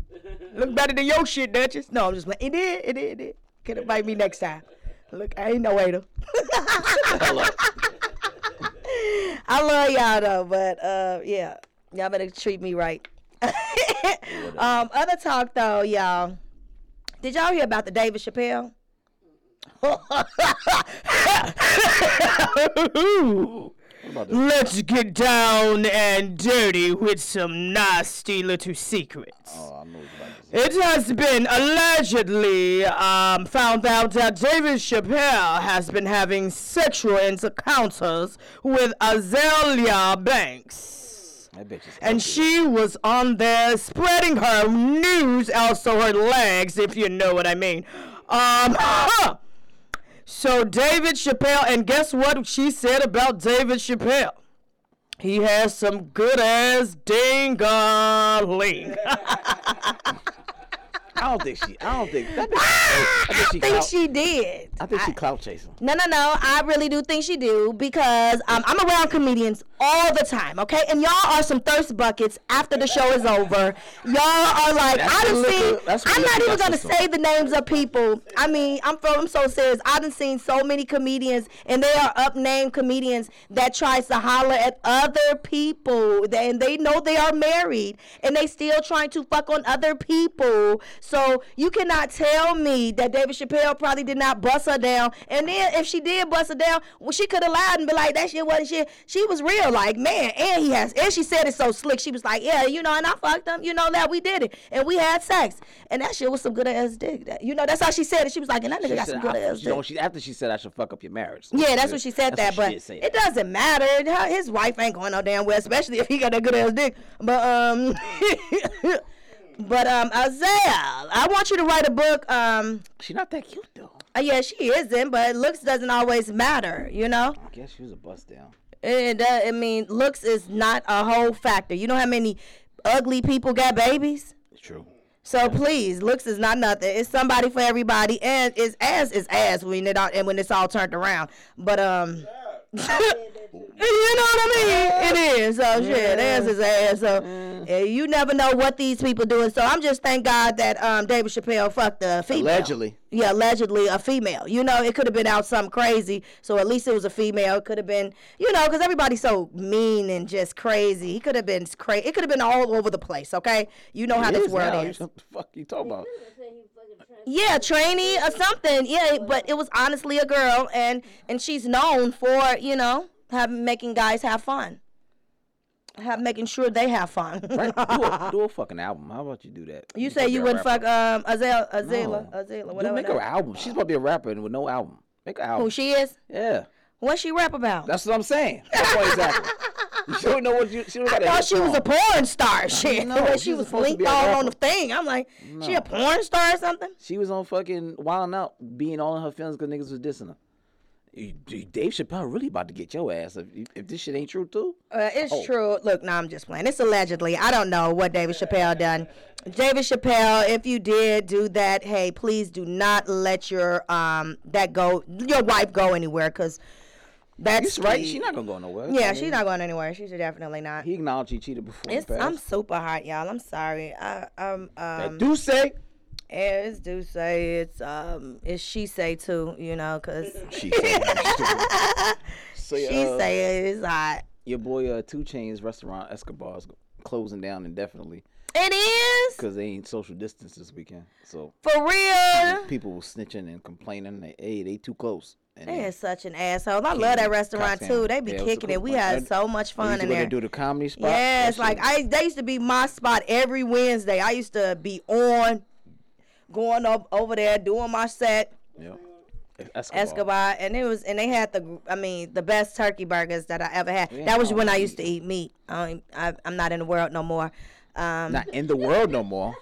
B: Look better than your shit, Duchess. No, I'm just playing. It did, it did, it did. Could invite me next time. Look, I ain't no.
A: Hello.
B: I love y'all though, but uh, yeah, y'all better treat me right. um, other talk though, y'all. Did y'all hear about the David Chappelle?
A: What about this?
D: Let's get down and dirty with some nasty little secrets.
A: Oh, I know it's about this.
D: It has been allegedly um, found out that David Chappelle has been having sexual encounters with Azealia Banks.
A: I bet you.
D: And she was on there spreading her news, also her legs, if you know what I mean. Um, so David Chappelle, and guess what she said about David Chappelle? He has some good ass dingling.
A: I don't think she. I don't think. That bitch, I think she.
B: Think
A: clout,
B: she did.
A: I think she clout chasing.
B: No, no, no. I really do think she do because um, I'm around comedians all the time, okay? And y'all are some thirst buckets after the show is over. Y'all are like,
A: That's
B: I done seen.
A: what
B: I'm not even gonna say the names of people. I mean, I'm from. I'm so serious. I done seen so many comedians, and they are up named comedians that tries to holler at other people, and they know they are married, and they still trying to fuck on other people. So you cannot tell me that David Chappelle probably did not bust her down. And then if she did bust her down, well, she could have lied and be like, that shit wasn't shit. She was real, like, man, and he has, and she said it so slick. She was like, yeah, you know, and I fucked him, you know, that we did it. And we had sex. And that shit was some good ass dick. That, you know, that's how she said it. She was like, and that nigga
A: She
B: got some good
A: I-
B: ass
A: you know,
B: dick.
A: she, after she said I should fuck up your marriage.
B: Yeah, that's what she said that, but it doesn't matter. His wife ain't going no damn well, especially if he got that good ass dick. But um, but um, Isaiah, I want you to write a book. Um,
A: She not that cute though.
B: uh, yeah, she isn't, but looks doesn't always matter, you know.
A: I guess she was a bust down.
B: It, uh, I mean, looks is not a whole factor. You know how many ugly people got babies?
A: It's true.
B: So please, looks is not nothing. It's somebody for everybody, and it's ass is ass when it all, and when it's all turned around. But um, you know what I mean? It is. So shit, ass is ass. So uh, you never know what these people doing. So I'm just thank God that um David Chappelle fucked a female.
A: Allegedly.
B: Yeah, allegedly a female. You know, it could have been out something crazy. So at least it was a female. It could have been, you know, because everybody's so mean and just crazy. He could have been crazy. It could have been all over the place. Okay, you know how
A: It
B: this world
A: now.
B: is.
A: What the fuck you talking about?
C: Say he fucking trans-
B: Yeah, trainee or something. Yeah, but it was honestly a girl, and and she's known for you know having making guys have fun, have making sure they have fun.
A: Right? Do a, do a fucking album. How about you do that?
B: you say you wouldn't
A: rapper.
B: fuck um Azela Azela
A: No.
B: Azela
A: Dude,
B: whatever.
A: make her album. She's supposed to be a rapper and with no album. Make an album.
B: Who she is?
A: yeah.
B: What she rap about?
A: That's what I'm saying. That's what exactly. You don't know what you. She don't
B: I thought she was a porn star. Shit,
A: No,
B: she was linked all on the thing. I'm like, she a porn star or something?
A: She was on fucking Wild 'N Out, being all in her feelings because niggas was dissing her. Dave Chappelle really about to get your ass if, if this shit ain't true too.
B: Uh, it's
A: Oh.
B: true. Look, no, I'm just playing. It's allegedly. I don't know what David Chappelle done. David Chappelle, if you did do that, hey, please do not let your um that go your wife go anywhere because that's
A: right. She not gonna go nowhere.
B: Yeah,
A: I
B: she's not going anywhere. She's definitely not.
A: He acknowledged he cheated before.
B: It's. I'm super hot, y'all. I'm sorry. I, um,
A: That
B: um,
A: do say
B: it's do say it's um it's she say too, you know, cause
A: she so,
B: she
A: uh,
B: say it's hot.
A: your boy uh, 2 Chainz restaurant Escobar is closing down indefinitely
B: It is
A: because they ain't social distance this weekend. So
B: for real.
A: people were snitching and complaining. They, hey, they too close. And
B: They is such an asshole. I love that restaurant too. They be
A: Yeah, it was a
B: kicking it.
A: cool
B: We had so much fun in there.
A: there do the comedy spot.
B: Yes,
A: That
B: like I they used to be my spot every Wednesday. I used to be on, going up over there doing my set.
A: Yeah. Escobar.
B: Escobar, and it was, and they had the, I mean, the best turkey burgers that I ever had.
A: Yeah,
B: that was when I used to eat meat. I, I, I'm not in the world no more. Um,
A: Not in the world no more.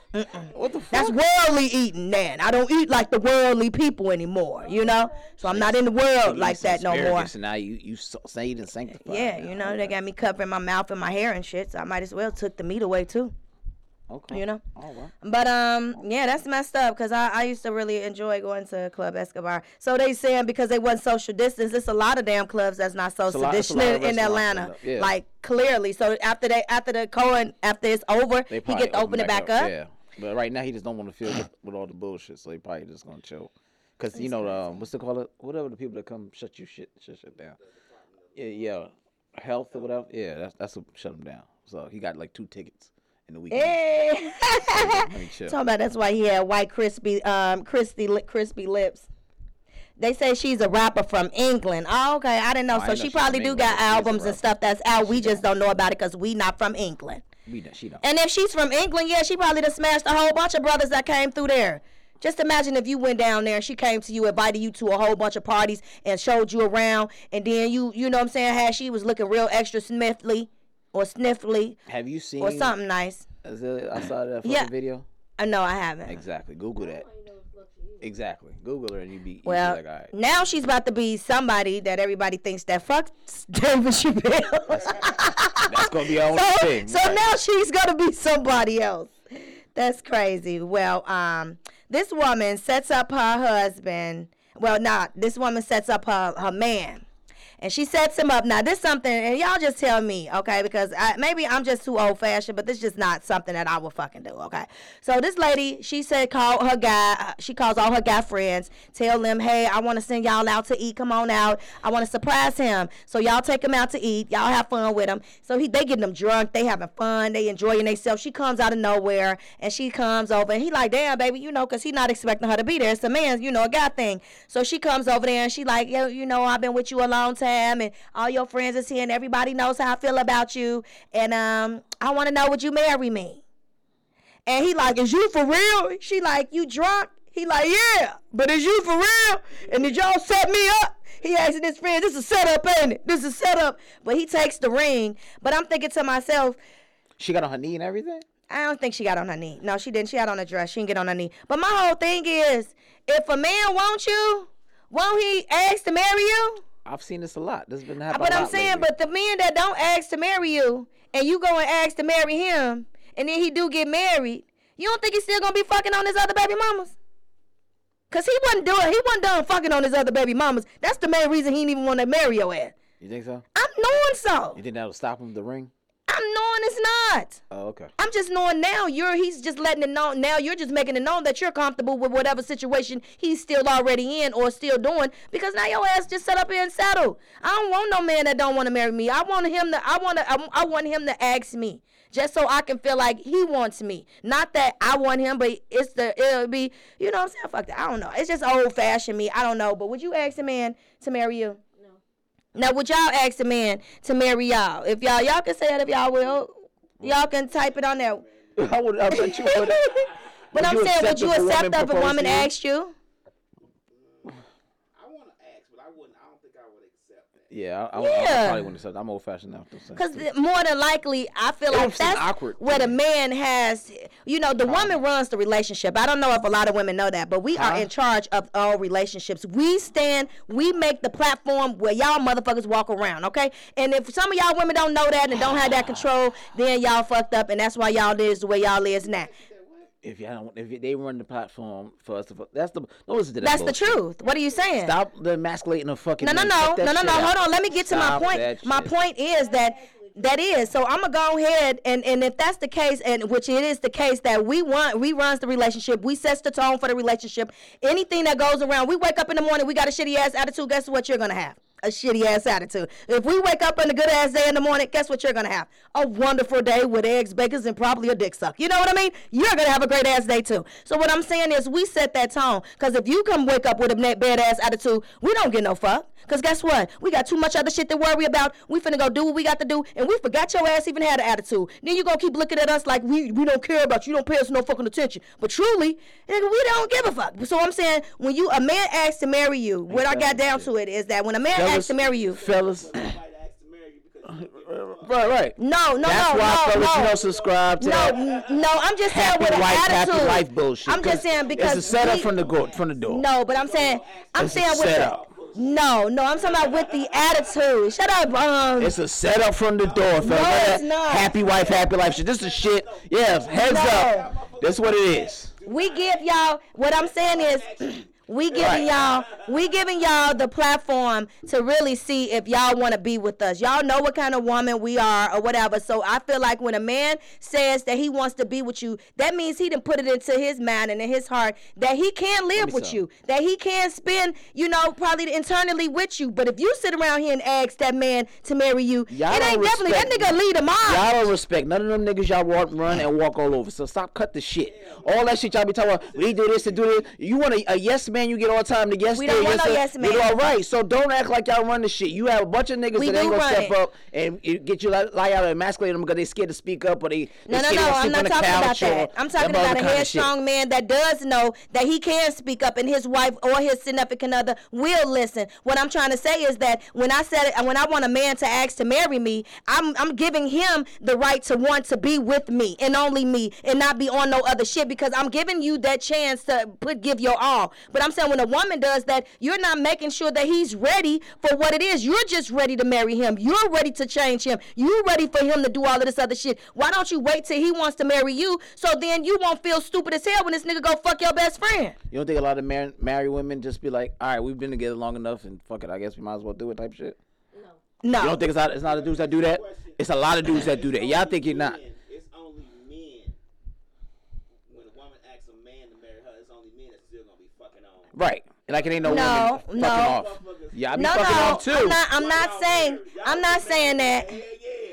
A: What the fuck?
B: that's worldly eating, man. I don't eat like the worldly people anymore, you know. So I'm not in the world
A: You
B: like that no more.
A: And now you you so- saved and sanctified.
B: Yeah, you know, they got me covering my mouth and my hair and shit, so I might as well took the meat away too.
A: Okay.
B: You know.
A: All right.
B: But um, yeah, that's messed up because I, I used to really enjoy going to Club Escobar. So they saying because they wasn't social distance, it's a lot of damn clubs that's not social
A: lot-
B: distance in, Atlanta.
A: yeah.
B: Like clearly, so after they after the Cohen after it's over, he get to open it back up.
A: Yeah. But right now he just don't want to feel with, with all the bullshit, so he probably just gonna chill. Cause you know um, what's the call it? Whatever the people that come shut you shit shut shit down. Yeah, yeah, health or whatever. Yeah, that's that's what shut him down. So he got like two tickets, in the weekend.
B: Hey. Talking about that's why he had white crispy, um, crispy, crispy lips. They say she's a rapper from England. Oh, okay, I didn't know.
A: I
B: so
A: didn't
B: she probably do
A: England,
B: got
A: but she's a
B: albums and stuff that's out. We just don't know about it because we not from England.
A: We don't, she don't.
B: And if she's from England, yeah, she probably done smashed a whole bunch of brothers that came through there. Just imagine if you went down there and she came to you, invited you to a whole bunch of parties and showed you around, and then you, you know what I'm saying, how she was looking real extra sniffly or sniffly
A: Have you seen
B: or something nice.
A: Azealia? I saw that fucking
B: Yeah.
A: video.
B: Uh, no, I haven't.
A: Exactly. Google that.
C: You know what the fuck she is.
A: Exactly. Google her and you be,
B: Well,
A: be like, all right.
B: now she's about to be somebody that everybody thinks that fucks David Chappelle.
A: That's gonna be our
B: so,
A: thing.
B: so
A: Right.
B: now she's gonna be somebody else. That's crazy. Well, um, this woman sets up her husband. Well, not this woman sets up her her man. And she sets him up. Now, this something, and y'all just tell me, okay? Because I, maybe I'm just too old fashioned, but this is just not something that I would fucking do, okay? So this lady, she said, call her guy. She calls all her guy friends, tell them, hey, I want to send y'all out to eat. Come on out. I want to surprise him. So y'all take him out to eat. Y'all have fun with him. So he, they getting them drunk. They having fun. They enjoying themselves. She comes out of nowhere, and she comes over, and he like, damn, baby, you know, because he not expecting her to be there. It's a man, you know, a guy thing. So she comes over there, and she like, yo, you know, I've been with you a long time, and all your friends is here, and everybody knows how I feel about you, and um, I want to know, would you marry me? And he like, is you for real? She like, you drunk? He like, yeah, but is you for real? And did y'all set me up? He asking his friends, this is set up, ain't it? This is set up. But he takes the ring. But I'm thinking to myself,
A: She got on her knee and everything.
B: I don't think she got on her knee. No, she didn't. She had on a dress. She didn't get on her knee. But my whole thing is, if a man wants you, won't he ask to marry you?
A: I've seen this a lot. This has been happening.
B: But I'm saying,
A: lately.
B: but the men that don't ask to marry you, and you go and ask to marry him, and then he do get married, you don't think he's still gonna be fucking on his other baby mamas? Cause he wasn't doing, he wasn't done fucking on his other baby mamas. That's the main reason he didn't even want to marry your ass.
A: you think so?
B: I'm knowing so.
A: You think that'll stop him the ring?
B: I'm knowing it's not.
A: Oh, okay.
B: I'm just knowing now you're he's just letting it know now you're just making it known that you're comfortable with whatever situation he's still already in or still doing because now your ass just set up here and settle. I don't want no man that don't want to marry me. I want him to I want to I, I want him to ask me just so I can feel like he wants me. Not that I want him, but it's the it'll be you know what I'm saying fuck that. I don't know. It's just old fashioned me. I don't know. But would you ask a man to marry you?
C: No.
B: Now, would y'all ask a man to marry y'all? If y'all, y'all can say it if y'all will. Y'all can type it on there.
A: I would. I bet you would.
B: But
A: Would
B: I'm
A: you
B: saying, would you
A: woman
B: accept if a
A: proposed
B: woman asked you?
E: I want to ask, but I wouldn't. I don't think I would accept that.
A: Yeah, I, I,
B: Yeah.
A: I probably wouldn't accept. I'm old fashioned now.
B: Because more than likely, I feel
A: It
B: like that's
A: awkward
B: where the man has, you know, the woman runs the relationship. I don't know if a lot of women know that, but we are in charge of all relationships. We stand, we make the platform where y'all motherfuckers walk around, okay? And if some of y'all women don't know that and don't have that control, then y'all fucked up, and that's why y'all is the way y'all is now.
A: If y'all don't, if they run the platform for us to, that's the no. Listen to that
B: That's the truth. What are you saying?
A: Stop the emasculating the fucking.
B: No, no, no, no, no, no. Hold on. Let me get to my point. My point is that that is. So I'm gonna go ahead and and if that's the case, and which it is the case that we want, we runs the relationship. We sets the tone for the relationship. Anything that goes around, we wake up in the morning, we got a shitty ass attitude. Guess what you're gonna have? A shitty ass attitude. If we wake up on a good ass day in the morning, guess what you're gonna have? A wonderful day with eggs, bacon, and probably a dick suck. You know what I mean? You're gonna have a great ass day too. So what I'm saying is, we set that tone. Cause if you come wake up with a bad ass attitude, we don't get no fuck. Cause guess what? We got too much other shit to worry about. We finna go do what we got to do, and we forgot your ass even had an attitude. Then you gonna keep looking at us like we we don't care about you. You don't pay us no fucking attention. But truly, nigga, we don't give a fuck. So I'm saying when you a man asks to marry you, what I got down to it is that when a man asks to marry you,
A: fellas.
E: Might ask to marry you because you
A: right, right.
B: no, no,
A: That's
B: no,
A: why,
B: no,
A: fellas,
B: no.
A: you don't subscribe to
B: No,
A: that
B: n- no, I'm just saying
A: happy
B: with an
A: wife,
B: attitude.
A: happy life bullshit.
B: I'm just saying because
A: it's a setup
B: we-
A: from the go- from the door.
B: No, but I'm saying I'm
A: It's a
B: saying with
A: setup.
B: the no, no, I'm talking about with the attitude. Shut up, um.
A: It's a setup from the door, fellas.
B: No, it's not.
A: Happy wife, happy life shit. This is shit. Yeah, heads
B: No.
A: up. That's what it is.
B: we give y'all what I'm saying is We giving
A: Right.
B: y'all, we giving y'all the platform to really see if y'all want to be with us. Y'all know what kind of woman we are or whatever. So I feel like when a man says that he wants to be with you, that means he didn't put it into his mind and in his heart that he can't live with
A: some.
B: you, that he can't spend, you know, probably internally with you. But if you sit around here and ask that man to marry you,
A: Y'all
B: it ain't definitely that nigga lead a mob.
A: Y'all don't respect none of them niggas y'all walk, run, and walk all over. So stop cut the shit. All that shit y'all be talking about, we do this and do this. You want a, a yes man, you get all the time to yes
B: We don't want
A: yes
B: no yes man.
A: Nigga, all right. So don't act like y'all run the shit. You have a bunch of niggas
B: We
A: that ain't gonna step
B: it.
A: up and get you like lie out and emasculate them because they scared to speak up or they
B: No, no, no. I'm not talking about that. I'm talking about a
A: kind of shit.
B: headstrong man that does know that he can speak up and his wife or his significant other will listen. What I'm trying to say is that when I said it, when I want a man to ask to marry me, I'm I'm giving him the right to want to be with me and only me and not be on no other shit because I'm giving you that chance to put give your all. But I'm saying when a woman does that, you're not making sure that he's ready for what it is. You're just ready to marry him. You're ready to change him. You're ready for him to do all of this other shit. Why don't you wait till he wants to marry you so then you won't feel stupid as hell when this nigga go fuck your best friend?
A: You don't think a lot of mar- married women just be like, all right, we've been together long enough and fuck it, I guess we might as well do it type shit?
B: No. No.
A: You don't think it's not, it's not the dudes that do that? It's a lot of dudes that do that. Y'all think you're not.
E: Men, It's only men. When a woman asks a man to marry her, it's only men that's still gonna be fucking on.
A: Right. Like it ain't no,
B: No,
A: women
B: no.
A: fucking off. Yeah, I be
B: no,
A: fucking
B: no,
A: off too.
B: I'm not. I'm not saying. I'm not saying that.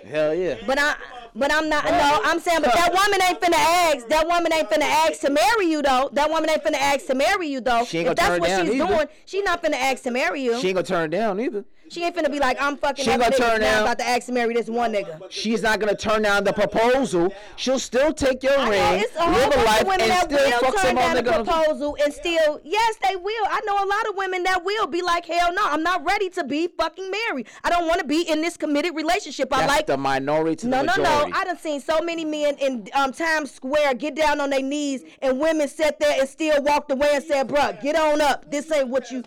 A: Hell yeah.
B: But I, but I'm not. No, I'm saying. But that woman ain't finna ask. That woman ain't finna ask to marry you though. That woman ain't finna ask to marry you though.
A: She ain't
B: if
A: gonna
B: that's
A: turn
B: what
A: down
B: she's
A: either.
B: doing, she not finna ask to marry you.
A: She ain't gonna turn down either.
B: She ain't finna be like, I'm fucking
A: She ain't gonna turn down.
B: About to ask to marry this one nigga.
A: She's not gonna turn down the proposal. She'll still take your
B: I know
A: ring,
B: it's a whole
A: live a life,
B: women
A: and
B: that
A: still
B: will
A: fuck
B: turn
A: some
B: down the
A: nigga.
B: proposal and still, yes, they will. I know a lot of women that will be like, hell no, I'm not ready to be fucking married. I don't want to be in this committed relationship. I
A: That's
B: like
A: the minority to
B: No,
A: the
B: no, no. I done seen so many men in um, Times Square get down on their knees and women sat there and still walked away and said, bruh, get on up. This ain't what you.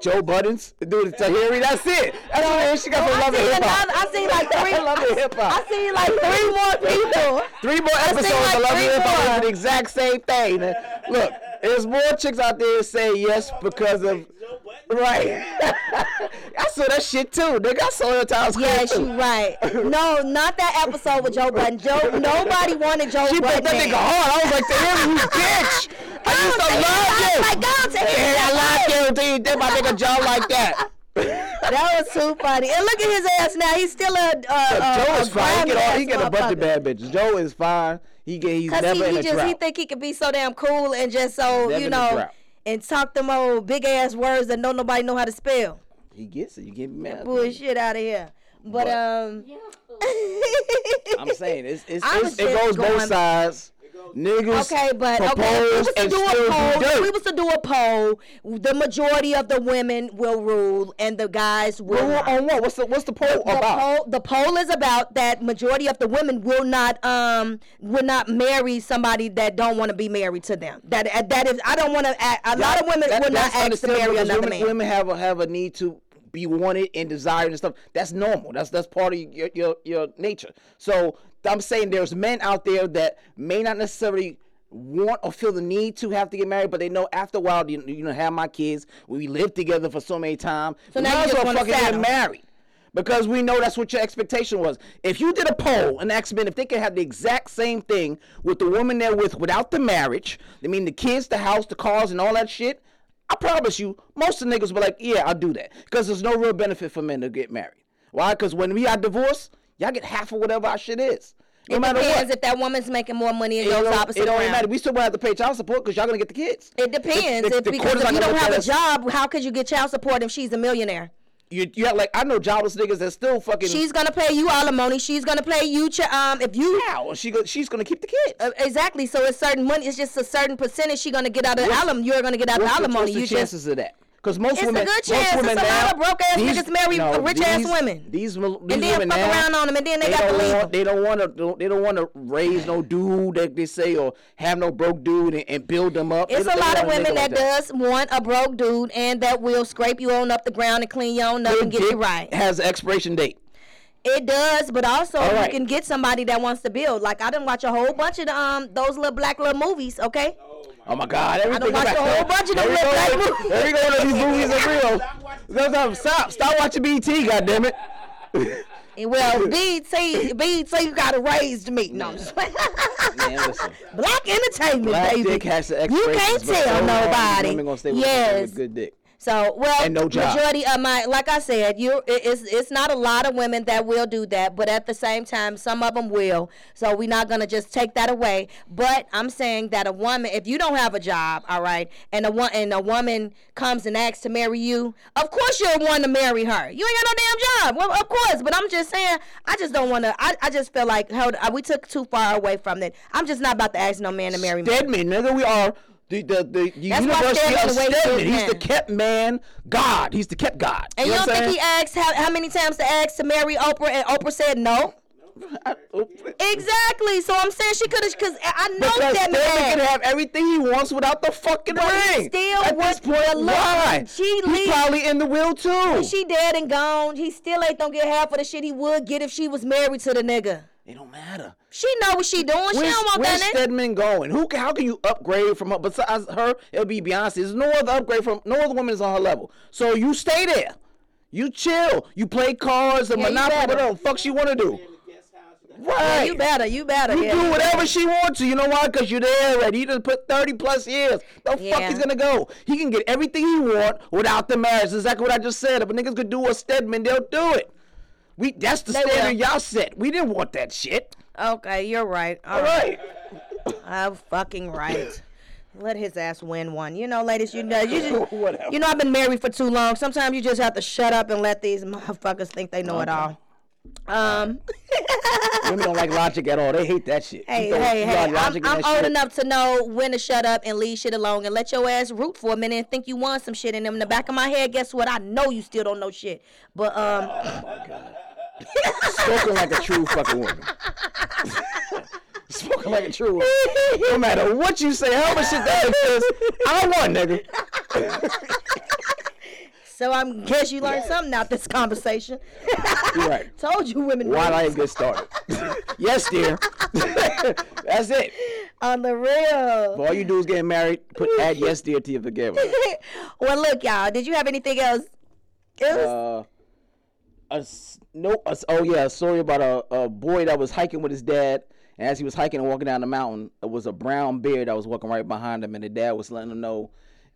A: Joe Budden's, dude, Tahiry, that's it. That's what it is. She got
B: Oh,
A: some
B: I
A: love and hip hop.
B: I seen like three.
A: Love and hip hop.
B: I seen like three more people.
A: Three more episodes
B: like
A: of Love and Hip Hop is the exact same thing. Look, there's more chicks out there say yes because of
E: Joe Budden.
A: right. I saw that shit too. Nigga, I saw it times.
B: Yes, you right. No, not that episode with Joe Budden. Joe, nobody wanted Joe
A: She
B: Budden.
A: put that nigga hard. I was like, damn, you bitch. I used to love you.
B: Like, go to him.
A: Yeah, I like you until you did my nigga Joe like that.
B: That was too funny. And look at his ass now. He's still a. Uh,
A: Joe
B: a,
A: is fine. He get, all, he get a bunch of bad bitches. Joe is fine. He get he's never
B: he,
A: in
B: he
A: a
B: just he think he could be so damn cool and just so
A: Never
B: you know and talk them old big ass words that don't nobody know how to spell.
A: He gets it. You get mad.
B: Bullshit out of here. But,
A: But-
B: um,
A: I'm saying it's, it's, it's it
B: just
A: goes both sides. Niggas
B: okay, but okay, if we was to do a poll, if we was to do a poll, the majority of the women will rule and the guys will.
A: Rule on what? What's the what's the poll
B: the
A: about?
B: poll the poll is about that majority of the women will not um will not marry somebody that don't want to be married to them. That uh, that is I don't want to. A lot of women
A: That-
B: will not ask to marry another
A: women,
B: man.
A: Women have a have a need to be wanted and desired and stuff. That's normal. That's that's part of your your, your nature. So I'm saying there's men out there that may not necessarily want or feel the need to have to get married, but they know after a while, you, you know, have my kids. We lived together for so many times.
B: So
A: we
B: now
A: might
B: you
A: as
B: just wanna
A: fucking get married. Because we know that's what your expectation was. If you did a poll and asked men if they could have the exact same thing with the woman they're with without the marriage, I mean the kids, the house, the cars, and all that shit, I promise you, most of the niggas be like, yeah, I'll do that. Because there's no real benefit for men to get married. Why? Because when we got divorced, y'all get half of whatever our shit is. No
B: it
A: matter
B: depends
A: what.
B: if that woman's making more money goes
A: don't,
B: opposite
A: it don't even matter. We still gonna have to pay child support because y'all gonna get the kids.
B: It depends.
A: The- the-
B: because if you don't have a job, how could you get child support if she's a millionaire?
A: You, you have like I know jobless niggas that still fucking.
B: She's gonna pay you alimony. She's gonna pay you. Ch- um, if you
A: how she go, she's gonna keep the kids.
B: Uh, exactly. So it's certain money. It's just a certain percentage she gonna get out of
A: What's-
B: alimony. You're gonna get out of the
A: What's the,
B: alimony.
A: what's the
B: You just
A: chances of that? Because most
B: It's a
A: women,
B: good
A: most
B: chance.
A: women
B: It's a
A: now,
B: lot of broke-ass
A: these-
B: niggas marry
A: no,
B: rich-ass
A: these-
B: women.
A: These, these
B: and then fuck
A: now,
B: around on them, and then they, got to leave.
A: want, they don't want to they don't want to raise no dude that they say or have no broke dude and, and build them up.
B: It's
A: They-
B: a
A: they
B: lot of women that,
A: like
B: does want a broke dude and that will scrape you on up the ground and clean you on up and get you right.
A: Has an expiration date.
B: It does, but also
A: All
B: you can get somebody that wants to build. Like I didn't watch a whole bunch of the, um those little black little movies. Okay,
A: Oh my God! Everything
B: done watched a whole bunch of them
A: There we
B: little black movies.
A: There we go. These movies are real.
E: Stop
A: Stop, stop, watching BT. Goddamn it.
B: And Well, BT, BT you got to raised me. No, I'm just playing.
A: Man, listen.
B: Black entertainment,
A: Black
B: baby.
A: dick has to
B: you can't tell nobody.
A: Women gonna stay with
B: yes.
A: with good dick.
B: So, well,
A: And no job.
B: majority of my, like I said, you, it's it's not a lot of women that will do that, but at the same time, some of them will. So we're not gonna just take that away. But I'm saying that a woman, if you don't have a job, all right, and a one and a woman comes and asks to marry you, of course you're one to marry her. You ain't got no damn job, well, of course. But I'm just saying, I just don't want to. I, I just feel like hold, uh, we took too far away from it. I'm just not about to ask no man to marry me.
A: Stedman, nigga, we are the the, the
B: why
A: University of
B: Stedman the way he
A: Stedman.
B: is
A: He's the kept man, God. He's the kept God.
B: And you,
A: know
B: don't think he asked how, how many times to ask to marry Oprah, and Oprah said no? Exactly. So I'm saying she could have, because I know
A: Because
B: that man.
A: can have everything he wants without the fucking
B: But
A: ring.
B: still
A: At this point, why?
B: she
A: He's
B: leave-
A: probably in the will too.
B: she dead and gone. He still ain't gonna get half of the shit he would get if she was married to the nigga.
A: It don't matter.
B: She know what she doing. she
A: Where's,
B: don't want
A: where's
B: that nigga.
A: Stedman going? Who? How can you upgrade from her? Besides her, it'll be Beyonce. There's no other upgrade from no other woman is on her level. So you stay there. You chill. You play cards, the
B: Yeah, you
A: Monopoly,
B: better.
A: whatever the fuck she want to do.
E: in the guest house. You
A: Right.
B: Yeah, you better. You better.
A: You
B: yeah,
A: do whatever she wants to. You know why? Because you're there already. You done put 30 plus years. The fuck he's gonna go? He can get everything he want without the marriage. That's exactly what I just said. If a niggas could do a Stedman, they'll do it. We that's the
B: They
A: standard
B: will.
A: y'all set. We didn't want that shit.
B: Okay, you're right.
A: All right.
B: I'm fucking right. Let his ass win one. You know, ladies, you know, you just, you know, I've been married for too long. Sometimes you just have to shut up and let these motherfuckers think they know it all. Um,
A: Women don't like logic at all. They hate that shit.
B: hey,
A: You
B: hey, hey, I'm, I'm old
A: shit.
B: enough to know when to shut up and leave shit alone and let your ass root for a minute and think you won some shit. And in the back of my head, guess what? I know you still don't know shit. But um,
A: Spoken like a true fucking woman. Spoken like a true woman. No matter what you say, how much shit that exists, I won, nigga.
B: so I guess you learned something out this conversation.
A: You're right.
B: Told you women
A: Why
B: win.
A: I ain't get started? yes, dear. That's it.
B: on the real.
A: If all you do is get married, put add yes, dear to your forgiveness.
B: well, look, y'all. Did you have anything else? It was,
A: Uh, a s- no, oh yeah, a story about a, a boy that was hiking with his dad, and as he was hiking and walking down the mountain, it was a brown bear that was walking right behind him, and the dad was letting him know,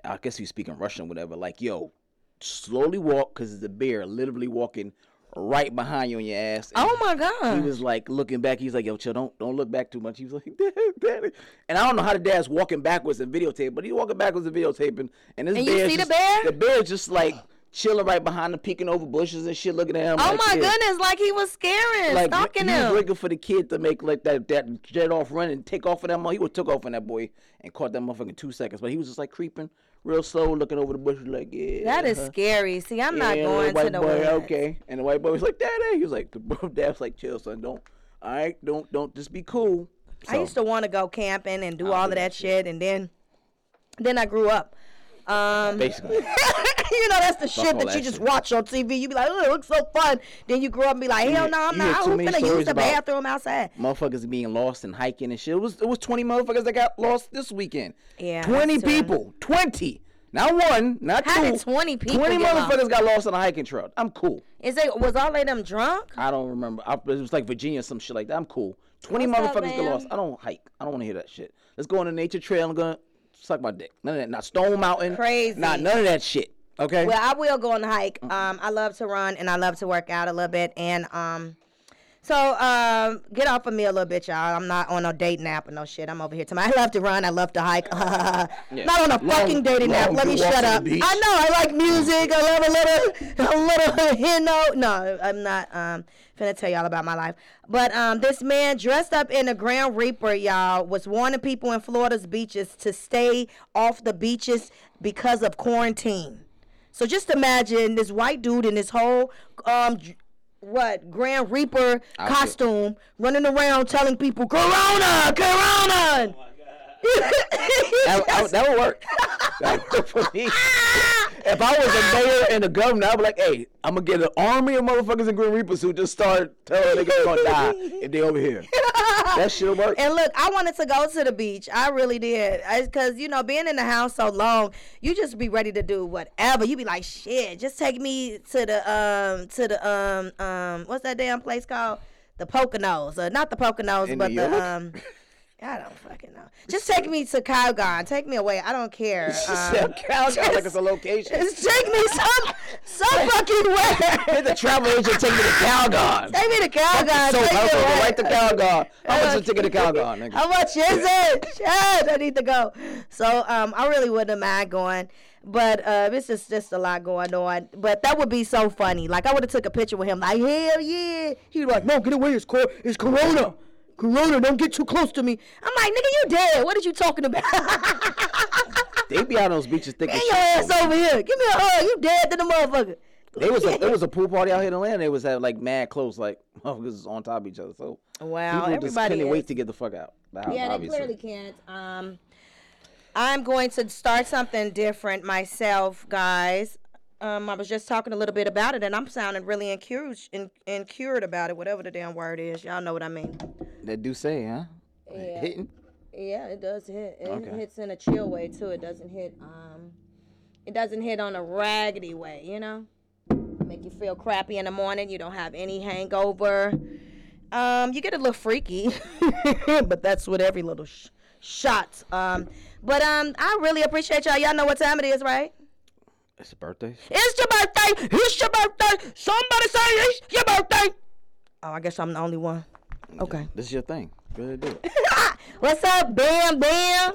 A: I guess he was speaking Russian, whatever, like yo, slowly walk, cause it's a bear literally walking right behind you on your ass. And
B: oh my god!
A: He was like looking back. He's like, "Yo, chill, don't don't look back too much." He was like, "Dad, daddy," and I don't know how the dad's walking backwards and videotape, but he's walking backwards and videotaping, and this
B: And you
A: bear's
B: see the
A: just-
B: bear?
A: The bear's just like chilling right behind him, peeking over bushes and shit, looking at him.
B: Oh
A: like,
B: my goodness, like he was scaring,
A: Like
B: stalking
A: he was
B: him.
A: waiting for the kid to make like that that jet off run and take off of that. He would took off on that boy and caught that motherfucker in two seconds, but he was just like creeping real slow, looking over the bushes, like yeah.
B: That is
A: uh-huh.
B: scary. See, I'm not
A: Yeah,
B: going
A: the white
B: to the
A: boy,
B: woods.
A: okay. And the white boy was like, Daddy. He was like, the dad was like, chill, son. Don't, all right, don't, don't, just be cool.
B: I used to want to go camping and do all of that shit, and then, then I grew up. Um,
A: Basically.
B: you know, that's the shit that,
A: that
B: you just
A: shit.
B: watch on TV. You be like, oh, it looks so fun. Then you grow up and be like, hell no, I'm not. I'm gonna use the bathroom outside.
A: motherfuckers being lost and hiking and shit. It was, it was 20 motherfuckers that got lost this weekend.
B: Yeah,
A: 20
B: that's, uh,
A: people. 20. Not one, not
B: How
A: two.
B: did 20 people
A: 20
B: get lost?
A: motherfuckers got lost on a hiking trail. I'm cool.
B: Is it was all of them drunk?
A: I don't remember. I, it was like Virginia, some shit like that. I'm cool. 20
B: What's up,
A: motherfuckers get
B: man?
A: lost. I don't hike. I don't want to hear that shit. Let's go on a nature trail and go suck my dick. None of that. Not Stone Mountain.
B: Crazy.
A: Not none of that shit. Okay?
B: Well, I will go on a hike. Um, I love to run and I love to work out a little bit. And um, so um, get off of me a little bit, y'all. I'm not on no dating app or no shit. I'm over here tonight. I love to run. I love to hike. Not on a
A: Long-
B: fucking dating app.
A: long
B: Let me shut up. I know. I like music. I love a little, a little, you know. No, I'm not. Um, finna tell y'all about my life. But um, this man dressed up in a Grim Reaper, y'all, was warning people in Florida's beaches to stay off the beaches because of quarantine. So just imagine this white dude in this whole um what Grim Reaper costume running around telling people Corona, Corona.
A: that, that, that would work. That would work for me. if I was a mayor and a governor, I'd be like, hey, I'm to get an army of motherfuckers in Grim Reapers who just start telling they gonna die if they over here. That should work.
B: And look, I wanted to go to the beach. I really did. Because, you know, being in the house so long, you just be ready to do whatever. You be like, shit, just take me to the, um, to the, um, um, what's that damn place called? The Poconos. Uh, not the Poconos,
A: In
B: but the, um, I don't fucking know. Just take me to Calgon. Take me away. I don't care. Um,
A: Calgon like it's a location.
B: just take me some, some fucking where.
A: Get the travel agent take me to Calgon.
B: Take me to Calgon.
A: So
B: take me away.
A: right to Calgon. How much is a ticket to Calgon, nigga?
B: How much is it? Shit, I need to go. So um, I really wouldn't mind going, but uh, it's just just a lot going on. But that would be so funny. Like I would have took a picture with him. Like hell yeah. He was like, no, get away. It's cor- it's Corona. Corona, don't get too close to me. I'm like, nigga, you dead. What are you talking about?
A: They be out on those beaches thinking
B: Bring your ass over here. Give me a hug. You dead to the motherfucker.
A: There was a there was a pool party out here in Atlanta. They was at like mad close, like motherfuckers was on top of each other. So
B: Wow,
A: people just
B: everybody
A: couldn't
B: is.
A: wait to get the fuck out. The house,
B: Yeah, they clearly can't. Um, I'm going to start something different myself, guys. Um, I was just talking a little bit about it, and I'm sounding really encouraged, in, incured about it, whatever the damn word is. Y'all know what I mean.
A: That do say, huh?
B: Yeah.
A: Hitting.
B: Yeah, it does hit. It
A: Okay.
B: hits in a chill way too. It doesn't hit. Um, it doesn't hit on a raggedy way. You know, make you feel crappy in the morning. You don't have any hangover. Um, you get a little freaky, but that's what every little sh- shot. Um, but um, I really appreciate y'all. Y'all know what time it is, right?
A: It's a birthday.
B: It's your birthday. It's your birthday. Somebody say it's your birthday. Oh, I guess I'm the only one. Okay.
A: This is your thing. Go ahead, do it.
B: What's up, Bam Bam?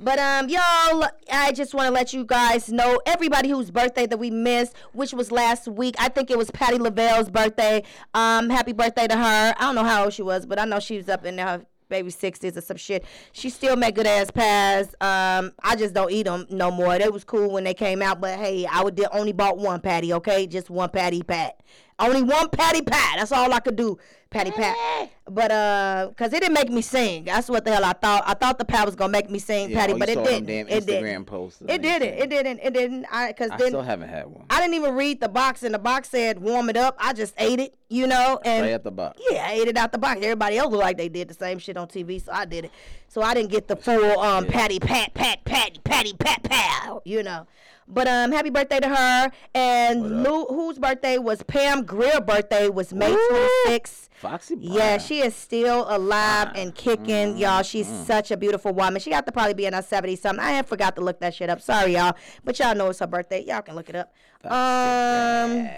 B: But um, y'all, I just want to let you guys know everybody whose birthday that we missed, which was last week. I think it was Patti LaBelle's birthday. Um, happy birthday to her. I don't know how old she was, but I know she was up in her baby sixties or some shit. She still make good ass pies. Um, I just don't eat them no more. They was cool when they came out, but hey, I would only bought one patty. Okay, just one patty pat. Only one patty pat. That's all I could do. Patty pat. But uh, cause it didn't make me sing. That's what the hell I thought. I thought the pat was gonna make me sing,
A: Yeah,
B: Patty,
A: oh,
B: but it didn't.
A: damn
B: It didn't.
A: posts that
B: It didn't. It didn't. It didn't. I cause then
A: I
B: then
A: still haven't had one.
B: I didn't even read the box, and the box said warm it up. I just ate it, you know, and
A: Right at the box.
B: yeah, I ate it out the box. Everybody else looked like they did the same shit on TV, so I did it. So I didn't get the full um patty pat pat patty patty pat pat, you know. But um, happy birthday to her. And Lou, whose birthday was Pam Grier? Birthday was May
A: Ooh.
B: 26th.
A: Foxy.
B: Yeah, she is still alive and kicking, y'all. She's such a beautiful woman. She got to probably be in her 70 something. I had forgot to look that shit up. Sorry, y'all. But y'all know it's her birthday. Y'all can look it up. Um,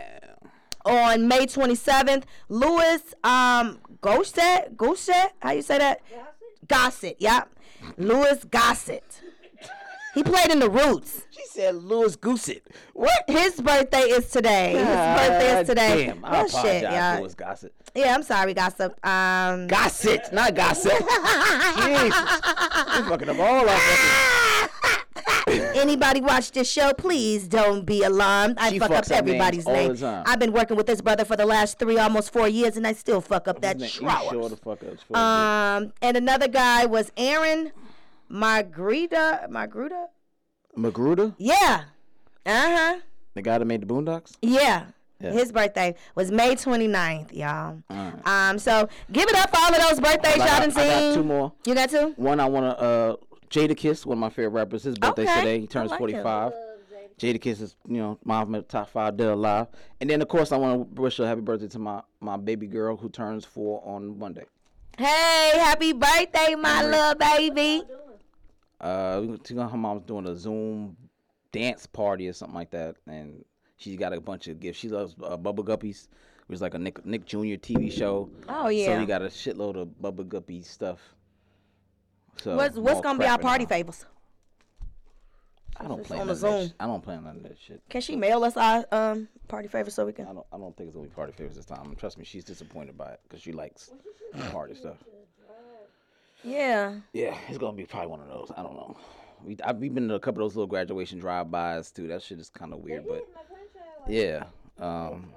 B: on May 27th, Louis um Gossett, Gossett, how you say that? Gossett, yeah. Louis Gossett. He played in the Roots.
A: She said Louis Goosett. What?
B: His birthday is today. His birthday is today.
A: Damn, I apologize,
B: shit, y'all.
A: Louis Gossett.
B: Yeah, I'm sorry, gossip. Um,
A: Gossett, not gossip. Jesus. Fucking up all our fucking.
B: anybody watch this show, please don't be alarmed. I
A: She
B: fuck
A: fucks
B: up
A: names
B: everybody's
A: all
B: name.
A: the time.
B: I've been working with this brother for the last three, almost four years, and I still fuck up that
A: You
B: trower.
A: sure the fuck up.
B: Um, and another guy was Aaron Margarita. Margarita?
A: McGruder,
B: Yeah. Uh huh.
A: the guy that made the Boondocks.
B: Yeah.
A: Yeah.
B: His birthday was May 29th, y'all.
A: Alright.
B: Um, so give it up for all of those birthdays
A: I
B: y'all
A: got-
B: done seen.
A: I got two more.
B: You got two?
A: One, I want to uh, Jadakiss, one of my favorite rappers. His birthday
B: Okay,
A: today. He turns
B: like him.
A: 45. Jadakiss is, you know, my my top five dead alive. And then, of course, I want to wish a happy birthday to my, my baby girl who turns four on Monday.
B: Hey, happy birthday, my
A: Henry.
B: little baby.
A: Uh, we her mom's doing a Zoom dance party or something like that, and she's got a bunch of gifts. She loves uh, Bubble Guppies. It was like a Nick Nick Jr. TV show.
B: Oh yeah.
A: So
B: yeah.
A: you got a shitload of Bubble Guppy stuff. So
B: what's what's gonna be our party
A: out.
B: favors?
A: I don't plan
B: on the
A: of that.
B: Zoom.
A: sh- I don't plan on that shit.
B: Can she mail us our um party favors so we can?
A: I don't. I don't think it's gonna be party favors this time. Trust me, she's disappointed by it because she likes party stuff.
B: Yeah.
A: Yeah, it's gonna be probably one of those. I don't know. We I've we've been to a couple of those little graduation drive-bys too. That shit is kind of weird, but yeah. Um,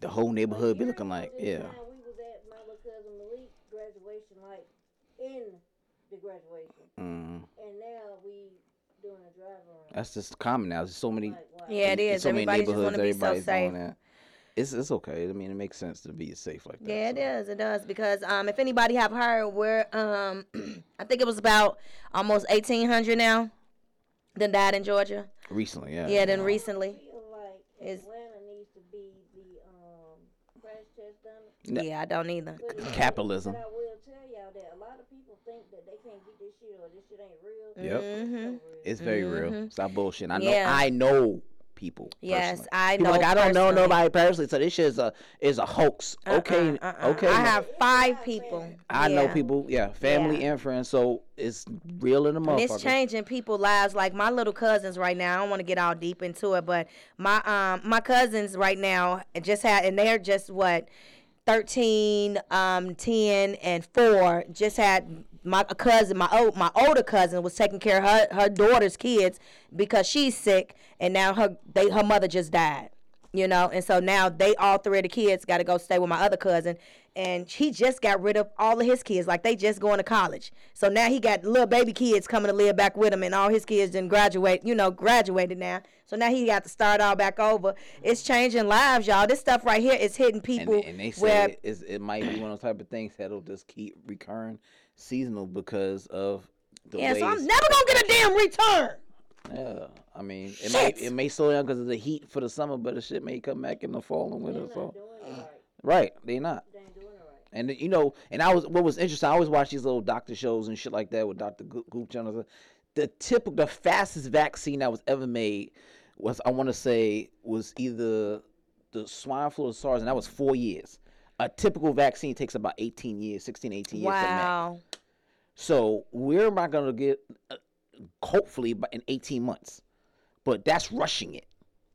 A: the whole neighborhood be looking like yeah.
C: We was at my little cousin Malik graduation, like in the graduation,
A: Mm,
C: and now we doing a drive around.
A: that's just common now. There's so many.
C: Like, wow.
B: Yeah, it
A: in
B: is.
A: So
B: Everybody just want to be so
A: everybody's
B: safe.
A: Doing that. it's it's okay. I mean, it makes sense to be safe like that.
B: Yeah, it
A: so.
B: does. It does because um, if anybody have heard, we're um, I think it was about almost eighteen hundred now. That died in Georgia.
A: Recently, yeah.
B: Yeah, then recently.
C: feel like
B: Is-
C: Atlanta needs to be the um crash test dummy.
A: No.
B: Yeah, I don't either.
A: Capitalism.
C: But I will tell y'all that a lot of people think that they can't get this shit or this shit ain't real.
A: Yep.
B: Mhm.
C: It's so real.
A: It's very real.
B: Mhm.
A: Stop bullshit. I know.
B: Yeah.
A: I know people.
B: Yes,
A: personally.
B: I
A: People
B: know.
A: like I don't know nobody personally, so this shit is a is a hoax.
B: Uh-uh,
A: okay,
B: uh-uh.
A: okay.
B: I have five people.
A: I know people. Yeah, family
B: Yeah.
A: and friends. So it's real in the motherfucker.
B: it's changing people's lives. Like my little cousins right now. I don't want to get all deep into it, but my um my cousins right now just had and they're just what 13, um, 10, and 4 just had my cousin, my old, my older cousin was taking care of her, her daughter's kids because she's sick, and now her they her mother just died, you know, and so now they all three of the kids got to go stay with my other cousin, and he just got rid of all of his kids, like they just going to college, so now he got little baby kids coming to live back with him, and all his kids didn't graduate, you know, graduated now. So now he got to start all back over. It's changing lives, y'all. This stuff right here is hitting people
A: and they say
B: where
A: it's, it might be one of those type of things that'll just keep recurring seasonal because of the
B: yeah.
A: ways.
B: So I'm never gonna get a damn return.
A: yeah, I mean, it may it may slow down because of the heat for the summer, but the shit may come back in the fall and winter.
C: They're not
A: So
C: right.
A: right, they not.
C: They ain't doing it right.
A: And you know, and I was what was interesting. I always watch these little doctor shows and shit like that with Doctor Goop channels. The typical, the fastest vaccine that was ever made was I want to say was either the swine flu or SARS, and that was four years. A typical vaccine takes about 18 years, 16, 18 years to.
B: Wow.
A: So we're not gonna get, uh, hopefully, in 18 months. But that's rushing it.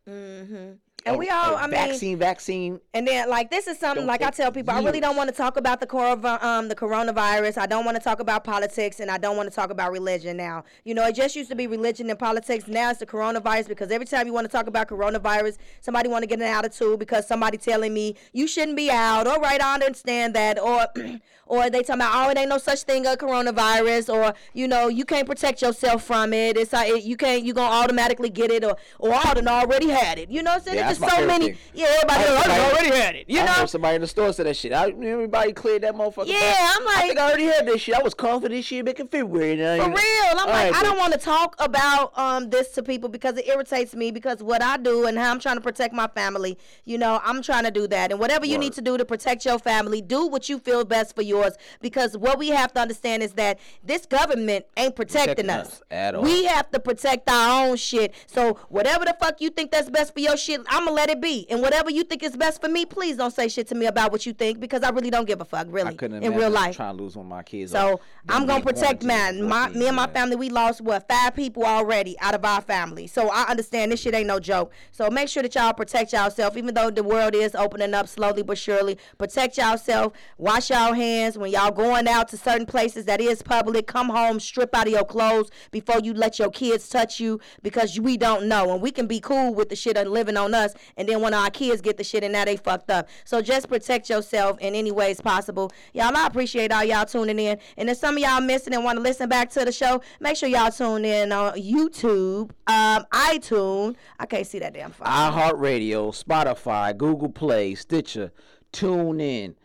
B: Mm-hmm.
A: A-
B: And we all,
A: a
B: I mean,
A: vaccine, vaccine.
B: And then, like, this is something like I tell people, I really don't want to talk about the corona, um, the coronavirus. I don't want to talk about politics, and I don't want to talk about religion. Now, you know, it just used to be religion and politics. Now it's the coronavirus because every time you want to talk about coronavirus, somebody want to get an attitude because somebody telling me you shouldn't be out. All right, I understand that, or or they talking about oh, it ain't no such thing as coronavirus, or you know, you can't protect yourself from it. It's like you can't, you gonna automatically get it, or or I done already had it. You know what I'm saying?
A: Yeah, that's my
B: so many.
A: thing.
B: Yeah, everybody,
A: I somebody-
B: already had it. You
A: I
B: know?
A: somebody in the store said that shit. I, everybody cleared that motherfucker.
B: Yeah,
A: back.
B: I'm
A: I
B: like-
A: think I already had this shit. I was confident this shit back in February. Now,
B: For
A: you
B: real. I'm
A: All
B: like,
A: right,
B: I don't want to talk about um this to people because it irritates me because what I do and how I'm trying to protect my family, you know, I'm trying to do that. And whatever you need to do to protect your family, do what you feel best for yours. Because what we have to understand is that this government ain't protecting,
A: Protecting
B: us.
A: us at all.
B: We have to protect our own shit. So whatever the fuck you think that's best for your shit, I'ma let it be. And whatever you think is best for me, please don't say shit to me about what you think because I really don't give a fuck, really,
A: I couldn't
B: in real life.
A: trying to lose one of my kids.
B: So I'm gonna protect man. My me and my family, we lost what five people already out of our family. So I understand this shit ain't no joke. So make sure that y'all protect yourself, even though the world is opening up slowly but surely. Protect yourself. Wash y'all hands when y'all going out to certain places that is public. Come home, strip out of your clothes before you let your kids touch you because we don't know. And we can be cool with the shit living on us, and then when our kids get the shit and now they fucked up. So just protect yourself in any ways possible. Y'all, I appreciate all y'all tuning in. And if some of y'all missing and want to listen back to the show, make sure y'all tune in on YouTube, um, iTunes. I can't see that damn phone.
A: iHeartRadio, Spotify, Google Play, Stitcher, Tune In.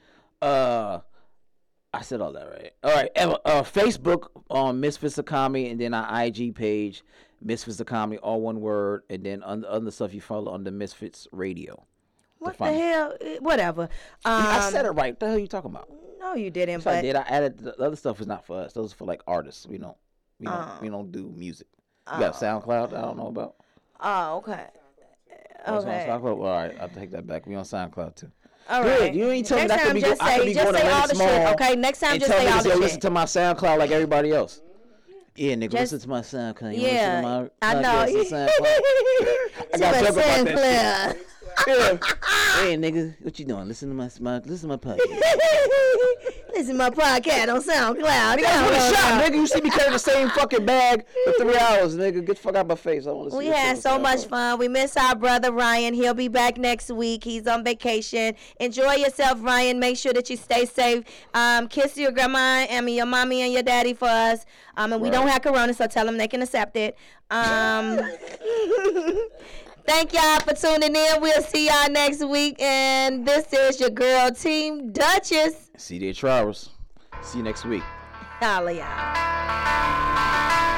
A: Uh, I said all that right. All right. Uh, Facebook on Misfits of Comedy, and then our IG page, Misfits of Comedy, all one word, and then other, other stuff you follow on the Misfits Radio.
B: what the hell? Eh, Whatever. Um,
A: I said it right. What the hell are you talking about?
B: No, you didn't.
A: Yes, I did. I added the other stuff is not for us. Those are for like artists. We don't. We don't.
B: Oh.
A: we don't do music. You got SoundCloud. I don't know about.
B: oh, okay.
A: Oh, on
B: Okay.
A: SoundCloud? All right, I'll take that back. We on SoundCloud too.
B: All
A: Good. You ain't tell me that could be go-
B: just
A: I could
B: say,
A: be
B: just
A: going
B: say all the shit. Okay. Next time, just say all the shit.
A: listen to my SoundCloud like everybody else. Yeah, nigga,
B: Just-
A: listen to my SoundCloud. You
B: Yeah,
A: to
B: I know. I
A: gotta talk about that yeah. Hey, nigga, what you doing? Listen to my, my listen to my podcast.
B: Listen to my podcast on SoundCloud.
A: Nigga, that's what shot, nigga. You see me carrying the same fucking bag for three hours, nigga. Get the fuck out my face. I want to see
B: We had so much fun. We miss our brother Ryan. He'll be back next week. He's on vacation. Enjoy yourself, Ryan. Make sure that you stay safe. Um, kiss your grandma and your mommy and your daddy for us. Um, and we don't have corona, so tell them they can accept it. Um, Thank y'all for tuning in. We'll see y'all next week. And this is your girl, Team Duchess.
A: See their Travers. See you next week.
B: Holla y'all.